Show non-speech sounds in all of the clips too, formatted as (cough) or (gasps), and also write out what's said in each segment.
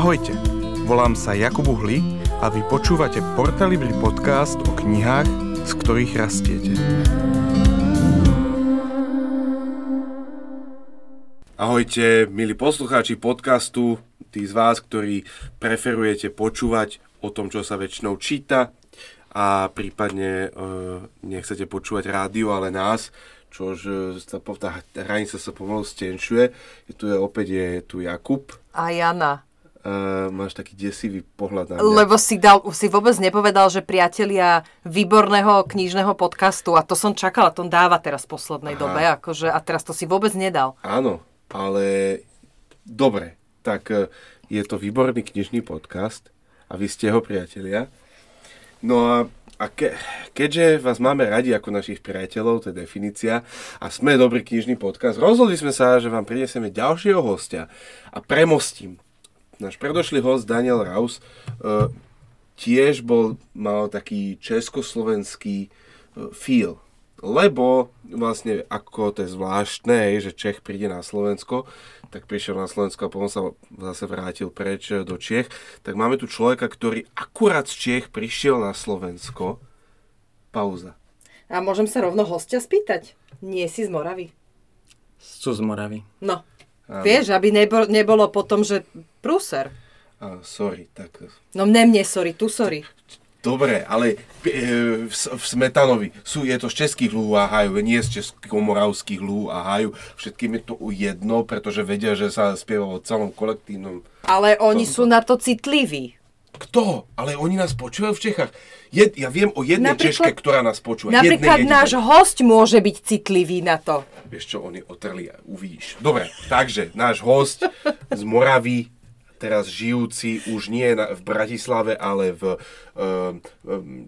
Ahojte, volám sa Jakub Uhli a vy počúvate Portalibri podcast o knihách, z ktorých rastiete. Ahojte, milí poslucháči podcastu, tí z vás, ktorí preferujete počúvať o tom, čo sa väčšinou číta a prípadne e, nechcete počúvať rádio, ale nás, čož e, tá hranica sa pomalu stenšuje. Je tu je, opäť je tu Jakub. A Jana. Uh, máš taký desivý pohľad na mňa. Lebo si, dal, si vôbec nepovedal, že priatelia výborného knižného podcastu, a to som čakala, to dáva teraz v poslednej Aha. dobe, akože, a teraz to si vôbec nedal. Áno, ale dobre, tak e, je to výborný knižný podcast a vy ste jeho priatelia. No a, a ke, keďže vás máme radi ako našich priateľov, to je definícia, a sme dobrý knižný podcast, rozhodli sme sa, že vám prinesieme ďalšieho hostia a premostím náš predošlý host Daniel Raus uh, tiež bol, mal taký československý uh, feel. Lebo vlastne ako to je zvláštne, že Čech príde na Slovensko, tak prišiel na Slovensko a potom sa zase vrátil preč do Čech. Tak máme tu človeka, ktorý akurát z Čech prišiel na Slovensko. Pauza. A môžem sa rovno hostia spýtať? Nie si z Moravy? Sú z Moravy. No, Áno. Vieš, aby nebo, nebolo potom, že prúser. Áno, sorry, tak... No mne, mne, sorry, tu sorry. Dobre, ale e, v, v Smetanovi sú, je to z českých lúh a haju, nie z českomoravských lúh a haju. Všetkým je to jedno, pretože vedia, že sa spieva o celom kolektívnom... Ale oni tom, sú na to citliví. Kto? Ale oni nás počúvajú v Čechách. Je, ja viem o jednej napríklad, Češke, ktorá nás počúva. Napríklad jednej, náš host môže byť citlivý na to. Vieš čo, oni otrli a uvidíš. Dobre, takže náš host z Moravy, teraz žijúci už nie na, v Bratislave, ale v, uh,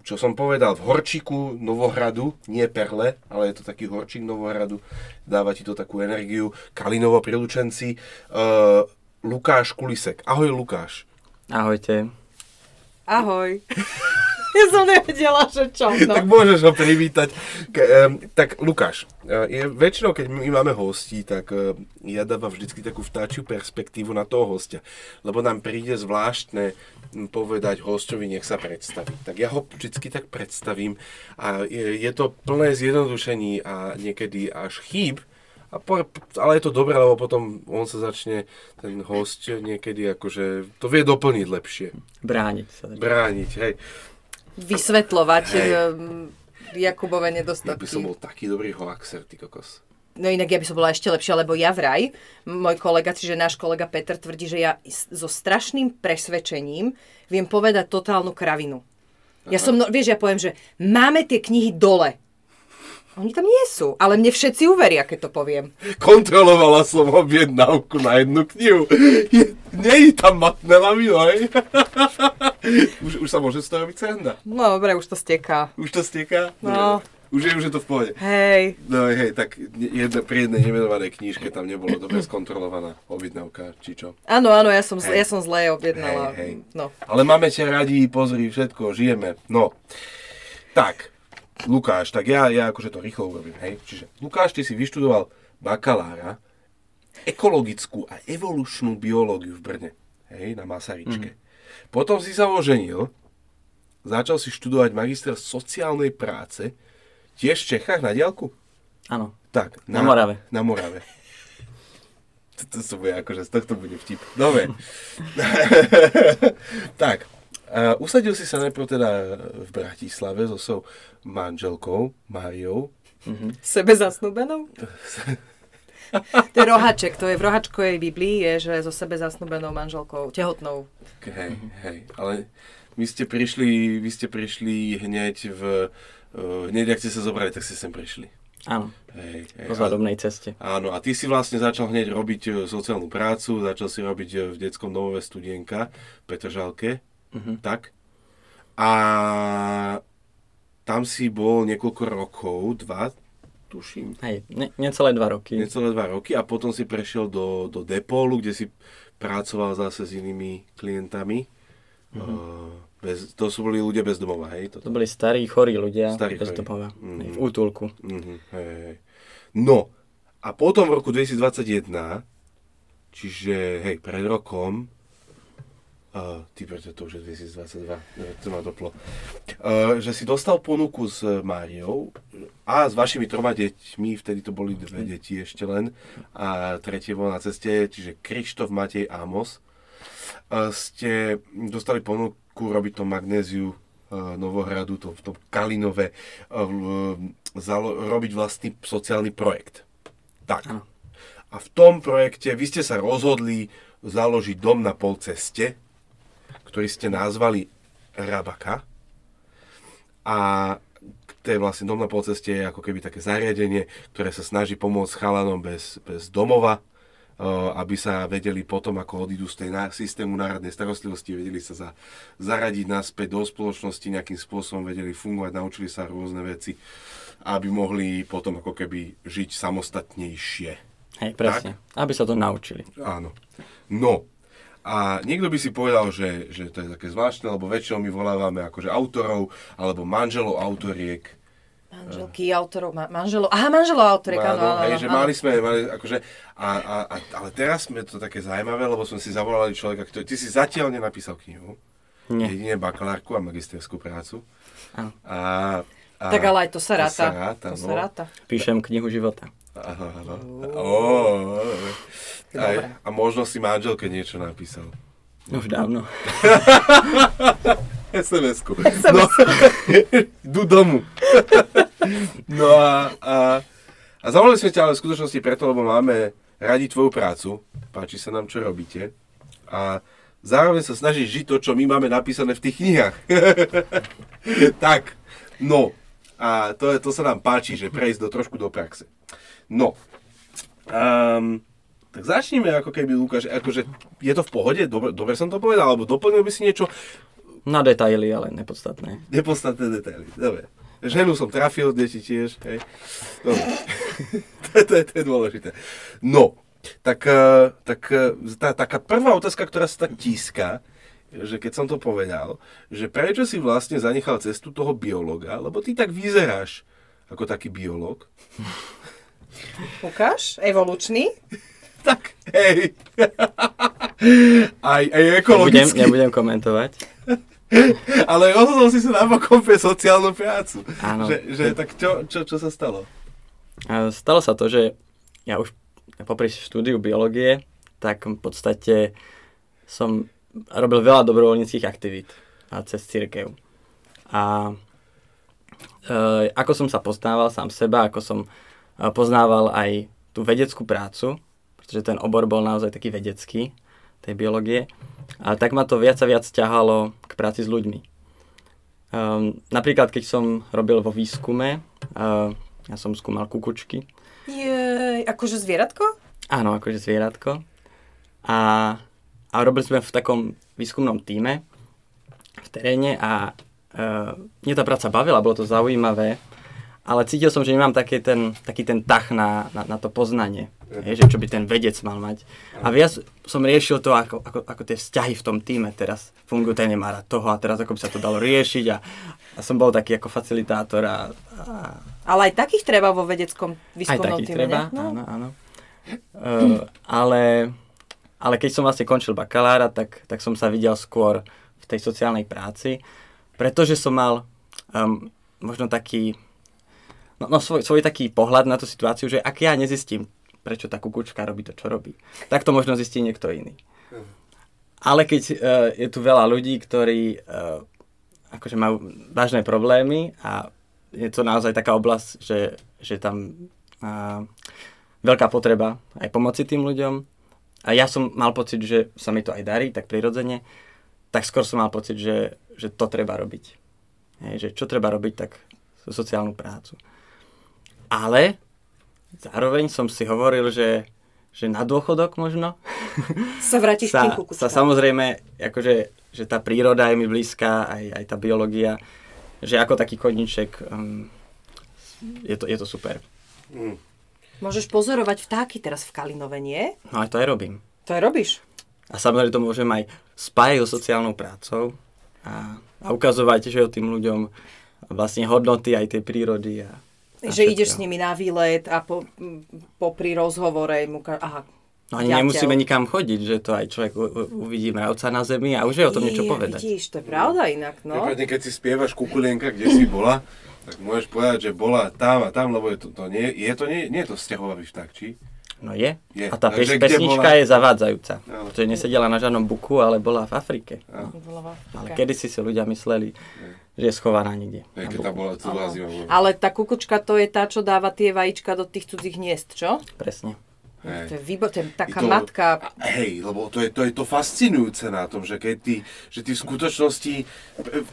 čo som povedal, v Horčiku Novohradu, nie Perle, ale je to taký Horčík Novohradu, dáva ti to takú energiu, Kalinovo pri Lučenci, uh, Lukáš Kulisek. Ahoj Lukáš. Ahojte. Ahoj. (laughs) ja som nevedela, že čo. No. tak môžeš ho privítať. Ke, um, tak Lukáš, uh, je, väčšinou keď my máme hostí, tak uh, ja dávam vždycky takú vtáčiu perspektívu na toho hostia. Lebo nám príde zvláštne povedať hostovi, nech sa predstaví. Tak ja ho vždycky tak predstavím a je, je to plné zjednodušení a niekedy až chýb, a po, ale je to dobré, lebo potom on sa začne, ten host niekedy akože, to vie doplniť lepšie. Brániť sa. Brániť, hej vysvetľovať hey. Jakubové nedostatky. Ja by som bol taký dobrý hoaxer, ty kokos. No inak ja by som bola ešte lepšia, lebo ja vraj, môj kolega, čiže náš kolega Peter tvrdí, že ja so strašným presvedčením viem povedať totálnu kravinu. Aha. Ja som, no, vieš, ja poviem, že máme tie knihy dole. Oni tam nie sú, ale mne všetci uveria, keď to poviem. Kontrolovala som objednávku na jednu knihu. Je, nie je tam matné lamino, hej? (laughs) už, už sa môže z toho sranda. No dobre, už to steká. Už to steká? No. Už je, už je to v pohode. Hej. No hej, tak jedna, pri jednej nemenovanej knižke tam nebolo dobre skontrolovaná objednávka, či čo? Áno, áno, ja som, hej. ja som zle objednala. Hej, hej. No. Ale máme ťa radi, pozri, všetko, žijeme. No, tak, Lukáš, tak ja, ja akože to rýchlo urobím, hej. Čiže Lukáš, ty si vyštudoval bakalára, ekologickú a evolučnú biológiu v Brne, hej, na Masaryčke. Mm. Potom si sa oženil, začal si študovať magister sociálnej práce, tiež v Čechách na diálku? Áno. Tak. Na, na Morave. Na Morave. (laughs) To, to sa bude akože, z tohto bude vtip. Dobre. (laughs) tak. Usadil si sa najprv teda v Bratislave so svojou manželkou, Máriou. Mm-hmm. Sebe zasnúbenou? (laughs) to je rohaček, to je v rohačkovej Biblii, je, že so sebe zasnúbenou manželkou, tehotnou. Hej, hej, ale vy ste prišli, vy ste prišli hneď v, uh, hneď ak ste sa zobrali, tak ste sem prišli. Áno, hej, hej, po zvadobnej ceste. Áno, a ty si vlastne začal hneď robiť e, sociálnu prácu, začal si robiť e, v detskom domove studienka v Petržalke, uh-huh. tak? A tam si bol niekoľko rokov, dva, tuším. Hej, ne, necelé dva roky. Necelé dva roky a potom si prešiel do, do Depolu, kde si pracoval zase s inými klientami. Mm-hmm. Uh, bez, to sú boli ľudia bez domova, hej? Toto. To boli starí, chorí ľudia starí, bez domova, mm-hmm. v útulku. Mm-hmm. Hej, hej. No, a potom v roku 2021, čiže hej, pred rokom, Uh, ty preto to už je 2022, to ma doplo. Uh, že si dostal ponuku s Máriou a s vašimi troma deťmi, vtedy to boli dve deti ešte len, a tretie bolo na ceste, čiže Krištof, Matej Amos. Uh, ste dostali ponuku robiť to magnéziu uh, Novohradu, to, v tom Kalinove, uh, zalo, robiť vlastný sociálny projekt. Tak. A v tom projekte vy ste sa rozhodli založiť dom na pol ceste, ktorý ste nazvali Rabaka. A to je vlastne dom na polceste je ako keby také zariadenie, ktoré sa snaží pomôcť chalanom bez, bez domova, eh, aby sa vedeli potom, ako odídu z tej systému národnej starostlivosti, vedeli sa za, zaradiť naspäť do spoločnosti, nejakým spôsobom vedeli fungovať, naučili sa rôzne veci, aby mohli potom ako keby žiť samostatnejšie. Hej, presne. Tak? Aby sa to naučili. Áno. No, a niekto by si povedal, že, že to je také zvláštne, lebo väčšinou my volávame akože autorov alebo manželov autoriek. Manželky autorov, ma, manželov, aha, manželov autoriek, áno, áno, hej, že mali sme, mali, akože, a, a, a, ale teraz sme to také zaujímavé, lebo sme si zavolali človeka, ktorý, ty si zatiaľ nenapísal knihu. Nie. Jedine bakalárku a magisterskú prácu. Áno. A, a, tak ale aj to sa ráta. To sa ráta, to no. sa ráta. Píšem knihu života. Áno, áno. Oh. Aj, a možno si manželke niečo napísal. Už dávno. (laughs) SMS-ku. No, (laughs) idú domu. (laughs) no a, a, a zavolali sme ťa ale v skutočnosti preto, lebo máme radi tvoju prácu. Páči sa nám, čo robíte. A zároveň sa snažíš žiť to, čo my máme napísané v tých knihách. tak, no. A to, to sa nám páči, že prejsť do, trošku do praxe. No. Um, tak začneme ako keby, Lukáš, akože je to v pohode? Dobre, dobre som to povedal? Alebo doplnil by si niečo? Na detaily, ale nepodstatné. Nepodstatné detaily, dobre. Ženu som trafil, deti tiež, hej. Dobre. (laughs) to, to, je, to je dôležité. No, tak, eh, tak eh, tá, taká prvá otázka, ktorá sa tak tíska, že keď som to povedal, že prečo si vlastne zanechal cestu toho biologa, lebo ty tak vyzeráš ako taký biolog. Ukáž, evolučný (laughs) tak hej. (laughs) aj, aj ekologicky. Nebudem, nebudem komentovať. (laughs) Ale rozhodol si sa napokon pre sociálnu prácu. Áno. Že, že, tak čo, čo, čo sa stalo? Stalo sa to, že ja už popri štúdiu biológie, tak v podstate som robil veľa dobrovoľníckých aktivít a cez církev. A e, ako som sa poznával sám seba, ako som poznával aj tú vedeckú prácu, pretože ten obor bol naozaj taký vedecký, tej biológie. A tak ma to viac a viac ťahalo k práci s ľuďmi. Um, napríklad, keď som robil vo výskume, uh, ja som skúmal kukučky. Je, akože zvieratko? Áno, akože zvieratko. A, a robili sme v takom výskumnom týme v teréne a uh, mne tá práca bavila, bolo to zaujímavé, ale cítil som, že nemám taký ten, taký ten tah na, na, na to poznanie, je, že čo by ten vedec mal mať. A viac som riešil to, ako, ako, ako tie vzťahy v tom týme teraz fungujú, ten nemá rád toho a teraz ako by sa to dalo riešiť a, a som bol taký ako facilitátor. A, a... Ale aj takých treba vo vedeckom výskumnom týme, treba, ne? No. áno, áno. Uh, ale, ale keď som vlastne končil bakalára, tak, tak som sa videl skôr v tej sociálnej práci, pretože som mal um, možno taký no, no svoj, svoj taký pohľad na tú situáciu, že ak ja nezistím, prečo tá kukučka robí to, čo robí, tak to možno zistí niekto iný. Ale keď uh, je tu veľa ľudí, ktorí uh, akože majú vážne problémy a je to naozaj taká oblasť, že, že tam uh, veľká potreba aj pomoci tým ľuďom. A ja som mal pocit, že sa mi to aj darí, tak prirodzene, tak skôr som mal pocit, že, že to treba robiť. Hej, že čo treba robiť, tak sociálnu prácu. Ale zároveň som si hovoril, že, že na dôchodok možno sa vrátiš sa, sa samozrejme, akože, že tá príroda je mi blízka, aj, aj tá biológia, že ako taký kodníček um, je, to, je to super. Mm. Môžeš pozorovať vtáky teraz v Kalinove, nie? No aj to aj robím. To aj robíš? A samozrejme to môžem aj spájať so sociálnou prácou a, a ukazovať, že o tým ľuďom vlastne hodnoty aj tej prírody a že ideš s nimi na výlet a po, po pri rozhovore ukáž... Aha, No ani ďateľ. nemusíme nikam chodiť, že to aj človek u- u- uvidí mravca na zemi a už je o tom niečo povedať. Vidíš, to je pravda inak, no. Prípadne, keď si spievaš kukulienka, kde si bola, tak môžeš povedať, že bola tam a tam, lebo je to, to nie, je to, nie, nie je to vzťahovavý vták, či? No je. Je. A tá Takže pesnička bola? je zavádzajúca. Áno. Pretože nesedela na žiadnom buku, ale bola v Afrike. Bola v Ale Afrike. kedysi si ľudia mysleli, že je schovaná niekde. Na keď tam bola celá zima. Ale tá kukučka to je tá, čo dáva tie vajíčka do tých cudzích hniezd, čo? Presne. Hej. To je výbor, to je taká I to- matka. Hej, lebo to je, to je to fascinujúce na tom, že keď ty, že ty v skutočnosti,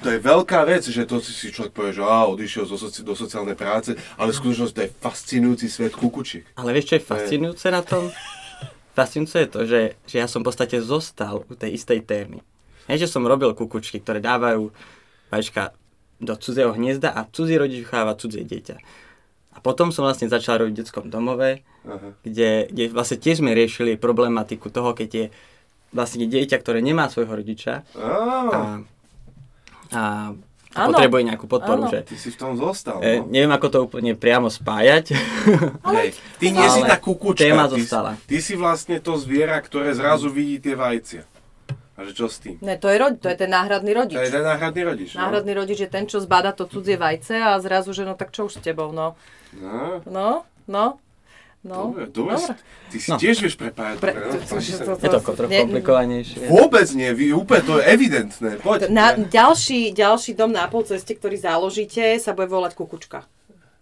to je veľká vec, že to si si človek povie, že á, odišiel zo soci, do sociálnej práce, ale v skutočnosti to je fascinujúci svet kukučiek. Ale vieš, čo je fascinujúce na tom? (laughs) Fascinujúce je to, že, že ja som v podstate zostal u tej istej témy. Nie, že som robil kukučky, ktoré dávajú vajíčka do cudzieho hniezda a cudzí rodič vycháva cudzie dieťa. A potom som vlastne začal robiť v detskom domove, Aha. kde, kde vlastne tiež sme riešili problematiku toho, keď je vlastne dieťa, ktoré nemá svojho rodiča a, a Áno. potrebuje nejakú podporu. Že, ty si v tom zostal, e, no. neviem, ako to úplne priamo spájať. (laughs) Hej, ty nie si Ale tá kukučka, téma ty, zostala. ty si vlastne to zviera, ktoré zrazu vidí tie vajcia. A že čo s tým? Ne, to je, ro- to je ten náhradný rodič. To je ten náhradný rodič, no. Náhradný rodič je ten, čo zbada to cudzie vajce a zrazu, že no tak čo už s tebou, no. No, No, no, no. dobre, dobre. Dobre. Ty si No. tiež vieš prepájať. Pre- dobre, no, to- to- to- je to trochu Ne- komplikovanejšie. Vôbec nie, vy, úplne to je evidentné. Poď. Na, ďalší, ďalší dom na polceste, ktorý založíte, sa bude volať Kukučka.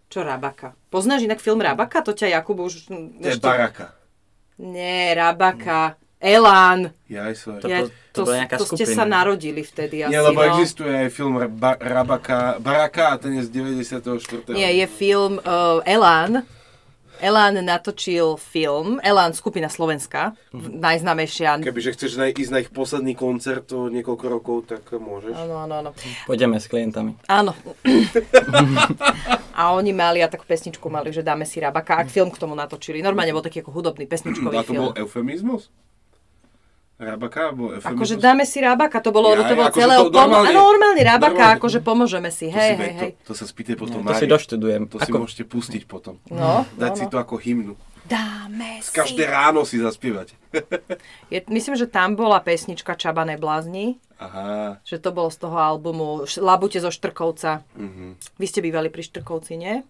Čo Rabaka? Poznáš inak film Rabaka? To ťa Jakub už... To je baraka. Nie, Rabaka. Elán. Ja aj svoj. To- Ja, to bola nejaká to ste skupina. sa narodili vtedy asi, Nie, lebo no. existuje aj film ba- Rabaka, Baraka a ten je z 94. Nie, je film uh, Elán. Elán natočil film, Elán skupina Slovenska, Mhm. najznámejšia. Kebyže chceš na, ísť na ich posledný koncert o niekoľko rokov, tak môžeš. Áno, áno, áno. Pôjdeme s klientami. Áno. (laughs) a oni mali, a takú pesničku mali, že dáme si Rabaka. A film k tomu natočili. Normálne bol taký ako hudobný pesničkový A to film. bol eufemizmus? Rabaka? Akože dáme si Rabaka, to bolo, Ja, to bolo akože celé to normálne- Áno, normálne Rabaka, normálne- akože pomôžeme si, To, hej, si, hej, hej. to, to sa spýtaj potom To si doštudujem. To si Ako? môžete pustiť potom. No, Dať no, si no. to ako hymnu. Dáme si. Každé ráno si zaspievať. (laughs) Je, myslím, že tam bola pesnička Čaba neblázni, Aha. že to bolo z toho albumu Labute zo Štrkovca. Mhm. Vy ste bývali pri Štrkovci, nie?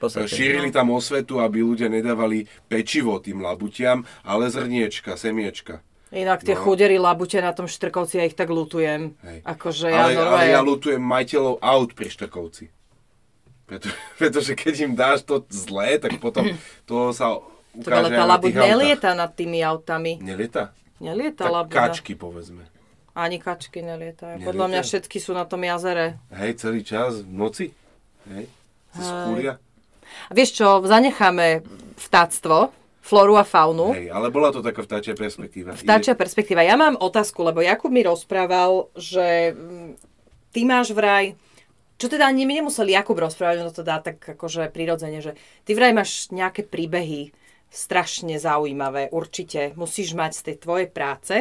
V podstate. Šírili tam osvetu, aby ľudia nedávali pečivo tým labutiam, ale zrniečka, semiečka. Inak tie No. chudery labute na tom Štrkovci, ja ich tak lutujem. Hej. Akože ja ale, ale normálne... ja lutujem majiteľov aut pri Štrkovci. Preto, (laughs) pretože keď im dáš to zlé, tak potom (clears throat) to sa To ale ukáže tá aj na labuť nelieta nad tými autami. Nelieta? Nelieta Tak kačky, povedzme. Ani kačky nelietajú. Nelietajú? Podľa mňa všetky sú na tom jazere. Hej, celý čas, v noci. Hej, sa skúria. Vieš čo, zanecháme vtáctvo, flóru a faunu. Hej, ale bola to taká vtáčia perspektíva. Vtáčia perspektíva. Ja mám otázku, lebo Jakub mi rozprával, že mm, ty máš vraj, čo teda ani mi nemusel Jakub rozprávať, ono to dá tak akože prirodzene, že ty vraj máš nejaké príbehy strašne zaujímavé, určite. Musíš mať z tej tvojej práce,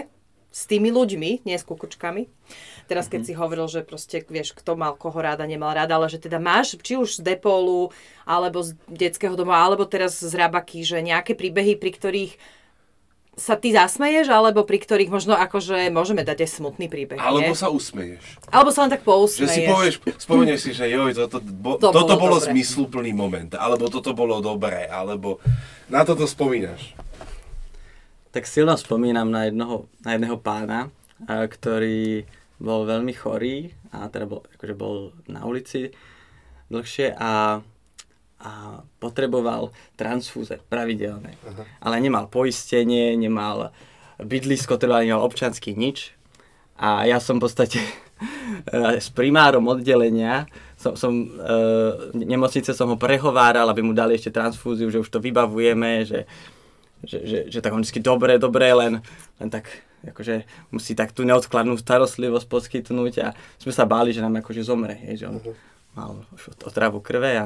s tými ľuďmi, nie s kukučkami. Teraz keď si hovoril, že proste vieš, kto mal koho ráda, nemal ráda, ale že teda máš, či už z Depolu, alebo z detského domova, alebo teraz z Rabaky, že nejaké príbehy, pri ktorých sa ty zasmeješ, alebo pri ktorých možno akože môžeme dať aj smutný príbeh, Alebo nie? sa usmeješ. Alebo sa len tak Že pousmeješ. si povieš, spomenieš si, že joj, toto, bo, To toto bolo bolo zmysluplný moment, alebo toto bolo dobré, alebo na toto spomínaš. Tak silno spomínam na jednoho, na jedného pána, a, ktorý bol veľmi chorý a teda bol, akože bol na ulici dlhšie a, a potreboval transfúze pravidelné. Ale nemal poistenie, nemal bydlisko, teda nemal občanský nič. A ja som v podstate s primárom oddelenia som, som e, nemocnice som ho prehováral, aby mu dali ešte transfúziu, že už to vybavujeme, že, že, že, že tak on vždy dobre, dobre, len, len tak akože musí tak tú neodkladnú starostlivosť poskytnúť a sme sa báli, že nám akože zomre, hej, že on mal už otravu krve a,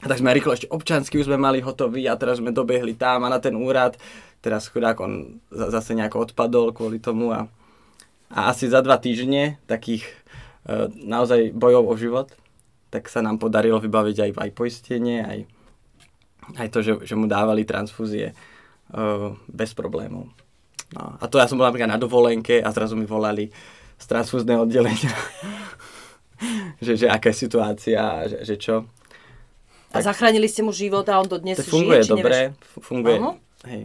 a tak sme rýchlo ešte občansky už sme mali hotový a teraz sme dobehli tam a na ten úrad, teraz chudák on za- zase nejako odpadol kvôli tomu a, a asi za dva týždne takých e, naozaj bojov o život, tak sa nám podarilo vybaviť aj, aj poistenie, aj, aj to, že, že mu dávali transfúzie bez problémov. No, a to ja som bol napríklad na dovolenke a zrazu mi volali z transfúzneho oddelenia, (laughs) že, že aká je situácia, že, že čo. A zachránili ste mu život a on to dnes To funguje žije, či dobre, nevieš? fu- funguje. Áno. Hej.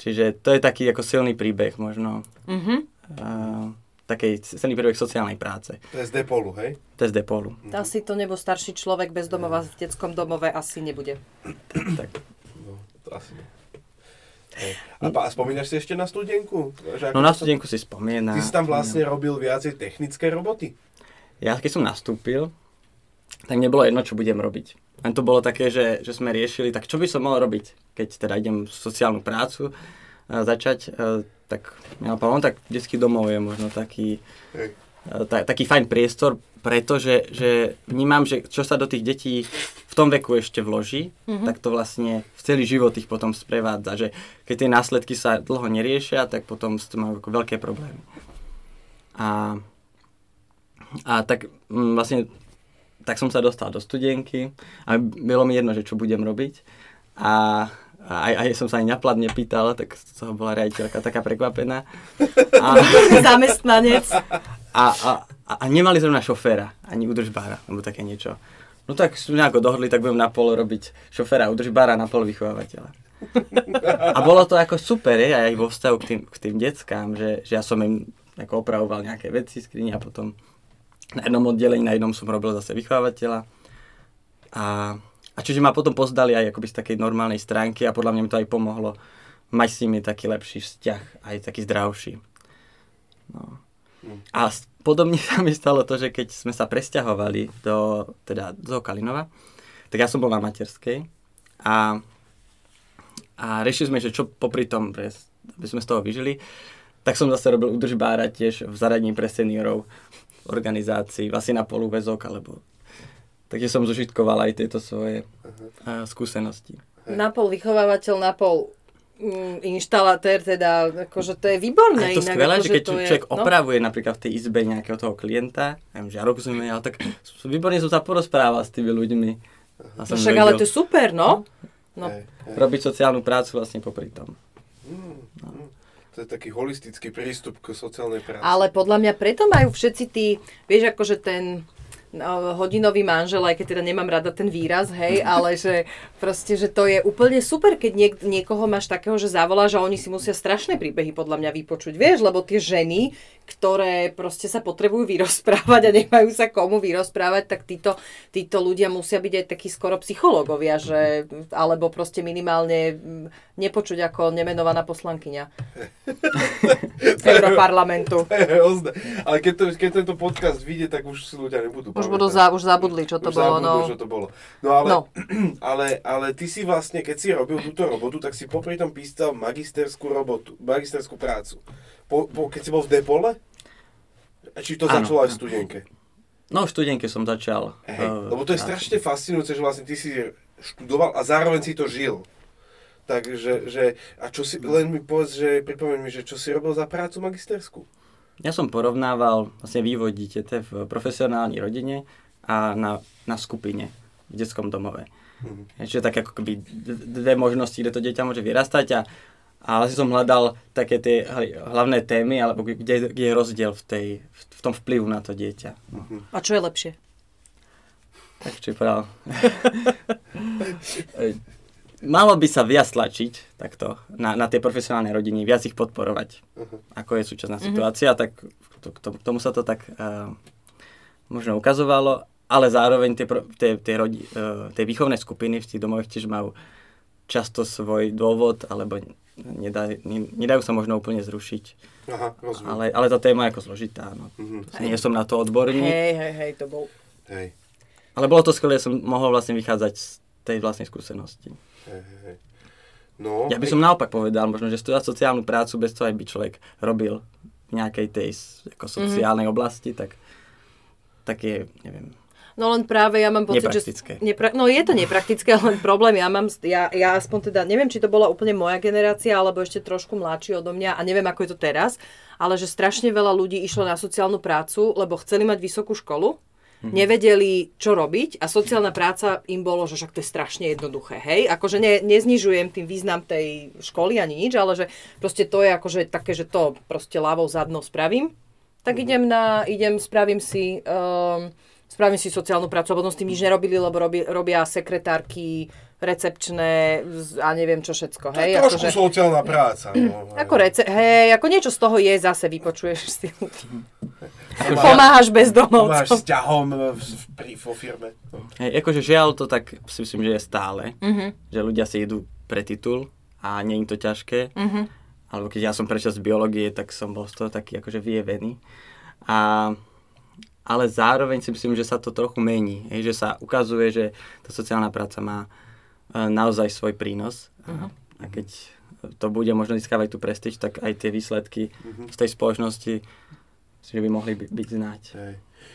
Čiže to je taký ako silný príbeh možno. Mhm. Uh, taký silný príbeh sociálnej práce. To je z Depolu, hej? To je z Depolu. Asi to nebo starší človek bez domova v detskom domove asi nebude. Tak. To asi. A, a spomínaš si ešte na studenku? Že No na studenku si spomínam. Ty si tam vlastne robil viacej technické roboty? Ja keď som nastúpil, tak nebolo jedno, čo budem robiť. Len to bolo také, že, že sme riešili, tak čo by som mohol robiť, keď teda idem sociálnu prácu a začať, e, tak ja no tak detský domov je možno taký, Hej. E, ta, taký fajn priestor, pretože že vnímam, že čo sa do tých detí v tom veku ešte vloží, mm-hmm. tak to vlastne v celý život ich potom sprevádza, že keď tie následky sa dlho neriešia, tak potom s tým majú veľké problémy. A, a tak mm, vlastne tak som sa dostal do studienky a bylo mi jedno, že čo budem robiť. A, a aj, aj som sa aj napladne pýtal, tak toho bola riaditeľka taká prekvapená. A, (laughs) Zamestnanec. a, a, a nemali zrovna šoféra, ani udržbára, alebo také niečo. No tak sme nejako dohodli, tak budem na pol robiť šoféra, udržbára, na pol vychovávateľa. A bolo to ako super, je, aj vo vzťahu k tým, k tým deckám, že, že ja som im ako opravoval nejaké veci, skrini a potom na jednom oddelení, na jednom som robil zase vychovávateľa. A, a čiže ma potom pozdali aj akoby z takej normálnej stránky a podľa mňa mi to aj pomohlo mať s nimi taký lepší vzťah, aj taký zdravší. No. A s- podobne (laughs) sa mi stalo to, že keď sme sa presťahovali do, teda do Kalinova, tak ja som bol na materskej a, a riešili sme, že čo popri tom, aby sme z toho vyžili, tak som zase robil udržbára tiež v zaraní pre seniorov v organizácii, vlastne na polúvezok, alebo takže som zužitkoval aj tieto svoje uh, skúsenosti. Napol vychovávateľ, napol mm, inštalatér, teda akože to je výborné. A je to inak, skvelé, akože že keď to je, človek no. opravuje napríklad v tej izbe nejakého toho klienta, neviem, že ja rok som ale tak výborne som sa porozprával s tými ľuďmi. A No som však ale vedel to je super, no. No, Hej, hej. robiť sociálnu prácu vlastne popri tom. To je taký holistický prístup k sociálnej práci. ale podľa mňa preto majú všetci tí, vieš, akože ten no, hodinový manžel, aj keď teda nemám rada ten výraz, hej, (laughs) ale že proste, že to je úplne super, keď niek- niekoho máš takého, že zavoláš a oni si musia strašné príbehy podľa mňa vypočuť, vieš, lebo tie ženy, ktoré proste sa potrebujú vyrozprávať a nemajú sa komu vyrozprávať, tak títo, títo ľudia musia byť aj takí skoro psychológovia, že, alebo proste minimálne mm, nepočuť ako nemenovaná poslankyňa (laughs) Europarlamentu. Ale keď, to, keď tento podcast vyjde, tak už si ľudia nebudú Už, budú za, už zabudli, čo to Už bolo. zabudnú, No. čo to bolo. No ale, No. (clears throat) ale, ale ty si vlastne, keď si robil túto robotu, tak si popri tom písal magisterskú robotu, magisterskú prácu. Po, po, keď si bol v Depole? A Či to začalo aj v studienke? No v študentke som začal. Hej, eh, lebo to je strašne fascinujúce, že vlastne ty si študoval a zároveň si to žil. Takže, že, a čo si, len mi povedz, že pripomeň mi, že čo si robil za prácu magisterskú? Ja som porovnával vlastne vývoj díťete v profesionálnej rodine a na, na skupine v detskom domove. Mhm. Čiže tak ako keby dve možnosti, kde to dieťa môže vyrastať a, a vlastne som hľadal také tie hl- hlavné témy, alebo kde, kde je rozdiel v, tej, v tom vplyvu na to dieťa. No. A čo je lepšie? Tak povedal. (laughs) Malo by sa viac tlačiť takto na, na tie profesionálne rodiny, viac ich podporovať, ako je súčasná situácia, tak to, k tomu, tomu sa to tak uh, možno ukazovalo, ale zároveň tie, tie, tie, rodi, uh, tie výchovné skupiny v tých domoch tiež majú často svoj dôvod, alebo nedá, ne, nedajú sa možno úplne zrušiť. Aha, rozumiem. Ale, ale tá téma je ako zložitá. No. Mhm. Nie som na to odborník. Hej, hej, hej, to bol... Hej, Ale bolo to skvelé, som mohol vlastne vychádzať z tej vlastnej skúsenosti. Hej, hej. No, Ja by som naopak povedal, možno, že študovať sociálnu prácu bez toho, aby človek robil v nejakej tej ako sociálnej oblasti, tak, tak je, neviem, No len práve ja mám pocit, že... Nepra- no je to nepraktické, (laughs) len problém, ja mám, ja, ja aspoň teda, neviem, či to bola úplne moja generácia, alebo ešte trošku mladší odo mňa a neviem, ako je to teraz, ale že strašne veľa ľudí išlo na sociálnu prácu, lebo chceli mať vysokú školu nevedeli, čo robiť a sociálna práca im bolo, že však to je strašne jednoduché, hej? Akože ne, neznižujem tým význam tej školy ani nič, ale že proste to je akože také, že to proste ľavou zadnou spravím, tak Mhm. idem na, idem, spravím si, um, spravím si sociálnu prácu a potom s tým nič nerobili, lebo robí, robia sekretárky, recepčné a neviem čo všetko, hej? Trošku akože, sociálna práca. No. ako rece- hej, ako niečo z toho je, zase vypočuješ si. Pomáha- (laughs) Pomáhaš Pomáhaš bezdomovcom. s ťahom v, pri, vo firme. No. Hej, akože žiaľ to tak si myslím, že je stále. Mhm. Že ľudia si idú pre titul a nie je to ťažké. Mhm. Alebo keď ja som prešiel z biológie, tak som bol z toho taký akože vyjevený. A, ale zároveň si myslím, že sa to trochu mení. Hej, že sa ukazuje, že tá sociálna práca má naozaj svoj prínos. A, a keď to bude možno získavať tú prestíž, tak aj tie výsledky z tej spoločnosti že by mohli by, byť znáť. Hej.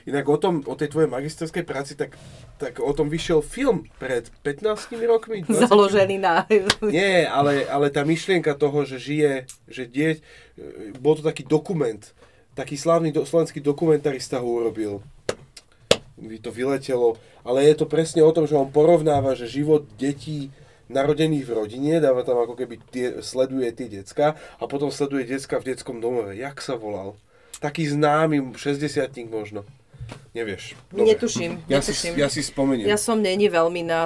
Inak o, tom, o tej tvojej magisterskej práci, tak, tak o tom vyšiel film pred 15 rokmi. (laughs) 20? Založený na... Nie, ale, ale tá myšlienka toho, že žije, že dieť, e, bol to taký dokument, taký slávny do, slovenský dokumentarista ho urobil. By to vyletelo, ale je to presne o tom, že on porovnáva, že život detí narodených v rodine, dáva tam ako keby tie, sleduje tie decka a potom sleduje decka v detskom domove. Jak sa volal? Taký známy, 60 možno. Nevieš. Netuším, Ja si, netuším. ja si spomeniem. Ja som není veľmi na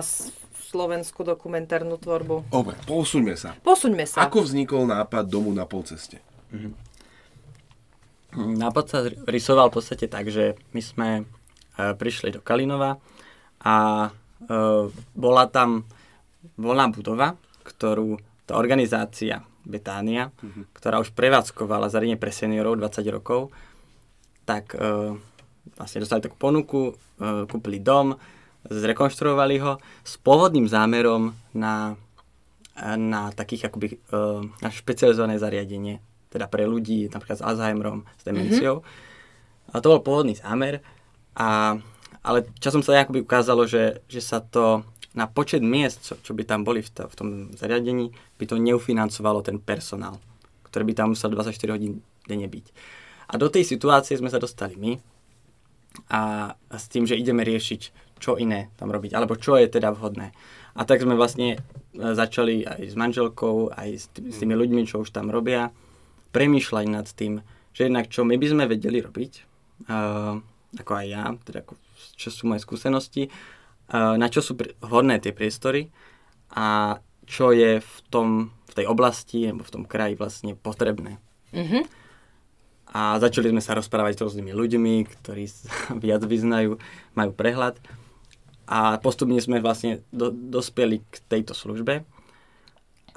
slovenskú dokumentárnu tvorbu. Dobre, posuňme sa. Posuňme sa. Ako vznikol nápad domu na polceste? Nápad sa rysoval v podstate tak, že my sme prišli do Kalinova a e, bola tam voľná budova, ktorú tá organizácia Betánia, ktorá už prevádzkovala zariadenie pre seniorov 20 rokov, tak e, vlastne dostali takú ponuku, e, kúpili dom, zrekonštruovali ho s pôvodným zámerom na, na takých akoby e, na špecializované zariadenie, teda pre ľudí napríklad s Alzheimerom, s demenciou. Mm-hmm. A to bol pôvodný zámer, a, ale časom sa akoby ukázalo, že, že sa to na počet miest, čo, čo by tam boli v, to, v tom zariadení, by to neufinancovalo ten personál, ktorý by tam musel 24 hodín denne byť. A do tej situácie sme sa dostali my a, a s tým, že ideme riešiť, čo iné tam robiť, alebo čo je teda vhodné. A tak sme vlastne e, začali aj s manželkou, aj s, tý, s tými ľuďmi, čo už tam robia, premýšľať nad tým, že jednak čo my by sme vedeli robiť, uh, ako aj ja, teda ako, čo sú moje skúsenosti, uh, na čo sú vhodné tie priestory a čo je v, tom, v tej oblasti alebo v tom kraji vlastne potrebné. Mhm. A začali sme sa rozprávať s rôznymi ľuďmi, ktorí sa (laughs) viac vyznajú, majú prehľad. A postupne sme vlastne do, dospeli k tejto službe.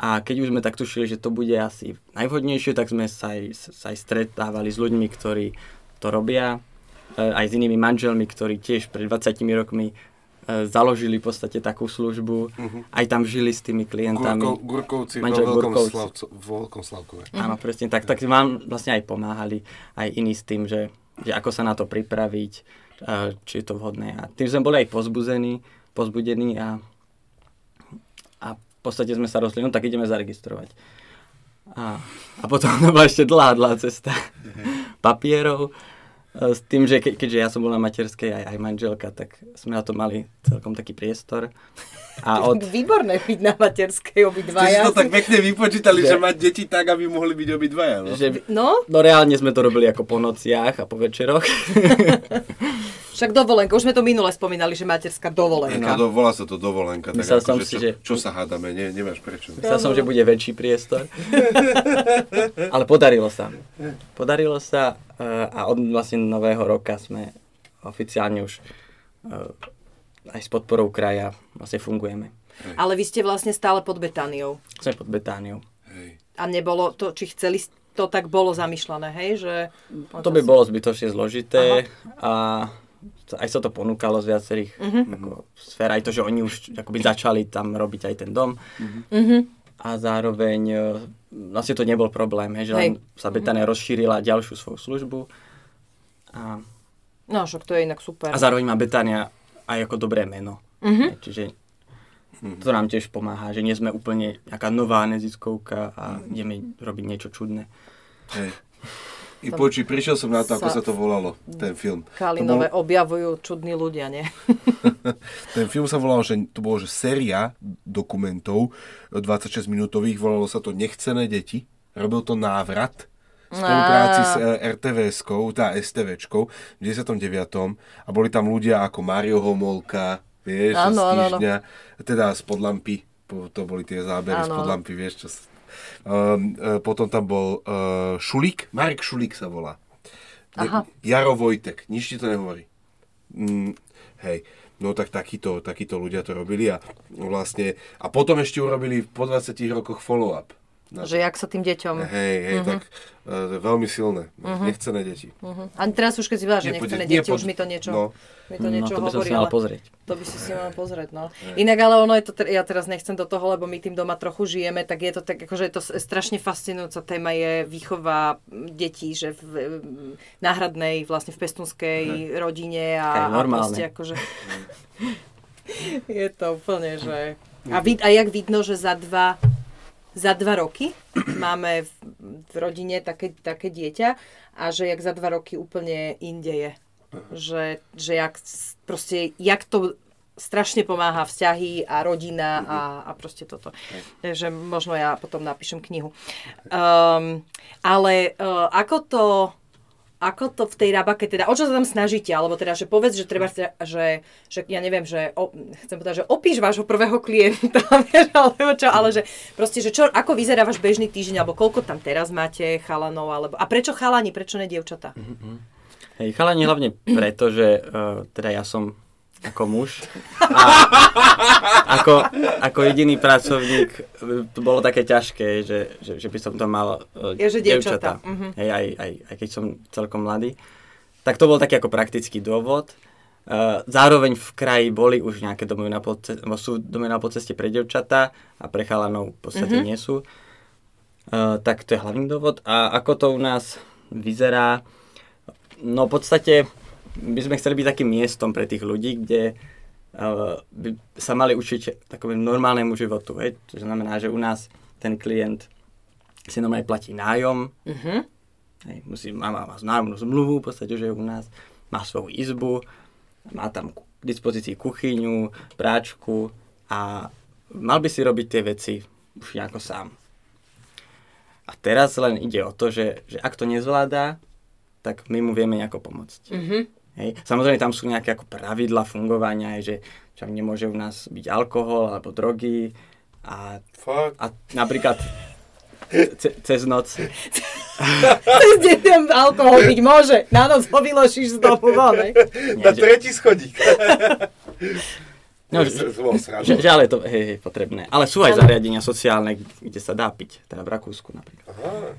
A keď už sme tak tušili, že to bude asi najvhodnejšie, tak sme sa aj, sa aj stretávali s ľuďmi, ktorí to robia, aj s inými manželmi, ktorí tiež pred 20 rokmi e, založili v podstate takú službu, aj tam žili s tými klientami. Gurko, Gurkovci vo Manžel Veľkom, Gurkovci. Slavco, vo Veľkom Slavkove. Áno, presne tak. Tak vám vlastne aj pomáhali aj iní s tým, že, že ako sa na to pripraviť, a či je to vhodné. A tým sme boli aj pozbuzení, pozbudení a, a v podstate sme sa rozhodli, no tak ideme zaregistrovať. A, a potom to bola ešte dlhá, dlhá cesta papierov. E, S tým, že ke, keďže ja som bol na materskej aj, aj manželka, tak sme na to mali celkom taký priestor. (laughs) A od, Výborné byť na materskej Ste si obidvaja. to tak pekne vypočítali, že Že- mať deti tak, aby mohli byť obidvaja. No? že, No, no reálne sme to robili ako po nociach a po večeroch. (laughs) však dovolenka. Už sme to minule spomínali, že materská dovolenka. Do, volá sa to dovolenka. Tak ako, som že si, čo, že- čo sa hádame, nie, nemáš prečo. Myslel som, že bude väčší priestor. (laughs) Ale podarilo sa. Podarilo sa eh, a od vlastne nového roka sme oficiálne už eh, aj s podporou kraja vlastne fungujeme. Ale vy ste vlastne stále pod Betániou. Sme pod Betániou. Hej. A nebolo to, či chceli, to tak bolo zamýšľané, hej? Že... To by bolo zbytočne zložité a aj sa to ponúkalo z viacerých ako, sfér. Aj to, že oni už akoby začali tam robiť aj ten dom. Mhm. A zároveň eh, vlastne to nebol problém, hej, že len Hej. sa Betania rozšírila ďalšiu svoju službu. A No, však to je inak super. A zároveň má Betania aj ako dobré meno. Mhm. Čiže to nám tiež pomáha, že nie sme úplne nejaká nová neziskovka a ideme robiť niečo čudné. Hej. (laughs) I počuj, prišiel som na to, ako Sa- sa to volalo, ten film. Kalinové bol, objavujú čudní ľudia, nie? (laughs) ten film sa volal, že to bolo, že séria dokumentov 26 minútových, volalo sa to Nechcené deti. Robil to návrat v spolupráci s eh, RTVS-kou, tá STVčkou v 99. A boli tam ľudia ako Mario Homolka, vieš, Áno, z áno, áno. týždňa, teda z podlampy, to boli tie zábery z Áno, áno. podlampy, vieš, čo s- e, potom tam bol uh, Šulík, Marek Šulík sa volá. Aha. Jaro Vojtek, nič ti to nehovorí. Mm, hej, no tak takíto, takíto ľudia to robili a vlastne, a potom ešte urobili po 20 rokoch follow-up. Na Že jak sa tým deťom... Hej, hej, Mhm. tak uh, veľmi silné. Nechcené deti. Uh-huh. A teraz už keď si povedal, že nechcené deti, už poď- mi to niečo, no. mi to No, niečo to by som hovorí, si mal ale pozrieť. to by si si mal pozrieť, no. Inak ale ono je to, ja teraz nechcem do toho, lebo my tým doma trochu žijeme, tak je to tak, akože je to strašne fascinujúca téma je výchova detí, že v mm, náhradnej, vlastne v pestunskej rodine a, Hej, a proste akože... (laughs) je to úplne, že... A, vid, a jak vidno, že za dva, za dva roky (clears throat) máme v, v rodine také, také dieťa a že jak za dva roky úplne inde je. Že, že jak, proste, jak to strašne pomáha vzťahy a rodina a, a proste toto. Takže možno ja potom napíšem knihu. Um, ale uh, ako to ako to v tej rabake, teda o čo sa tam snažíte, alebo teda, že povedz, že treba, že, že ja neviem, že, o, chcem povedať, že opíš vášho prvého klienta, (laughs) alebo čo, ale že proste, že čo, ako vyzerá váš bežný týždeň, alebo koľko tam teraz máte chalanov, alebo, a prečo chalani, prečo ne dievčatá? Hej, chalani hlavne preto, že uh, teda ja som ako muž a ako, ako jediný pracovník to bolo také ťažké, že, že, že by som to mal uh, Je, že dievčatá, mhm. Hej, aj, aj, aj keď som celkom mladý. Tak to bol taký ako praktický dôvod. Uh, zároveň v kraji boli už nejaké domovy na podce- alebo sú domovy na podceste pre dievčatá a pre chalanov v podstate Mhm. nie sú. Uh, tak to je hlavný dôvod. A ako to u nás vyzerá, no v podstate by sme chceli byť takým miestom pre tých ľudí, kde uh, by sa mali učiť takomu normálnemu životu. Hej? To znamená, že u nás ten klient si normálne platí nájom, Mhm. hej, musí, má, má, má nájomnú zmluvu, v podstate, že je u nás, má svoju izbu, má tam k dispozícii kuchyňu, práčku a mal by si robiť tie veci už nejako sám. A teraz len ide o to, že, že ak to nezvládá, tak my mu vieme nejako pomôcť. Mhm. Hej. Samozrejme, tam sú nejaké ako pravidla fungovania, hej, že čo nemôže u nás byť alkohol alebo drogy a, Fakt? a napríklad ce, cez noc. Cez deň alkohol byť môže, na noc ho vyložíš z domu von. Na že- tretí schodík. No, že, že, že, ale je to hej, hej, potrebné. Ale sú aj zariadenia sociálne, kde sa dá piť, teda v Rakúsku napríklad. Aha.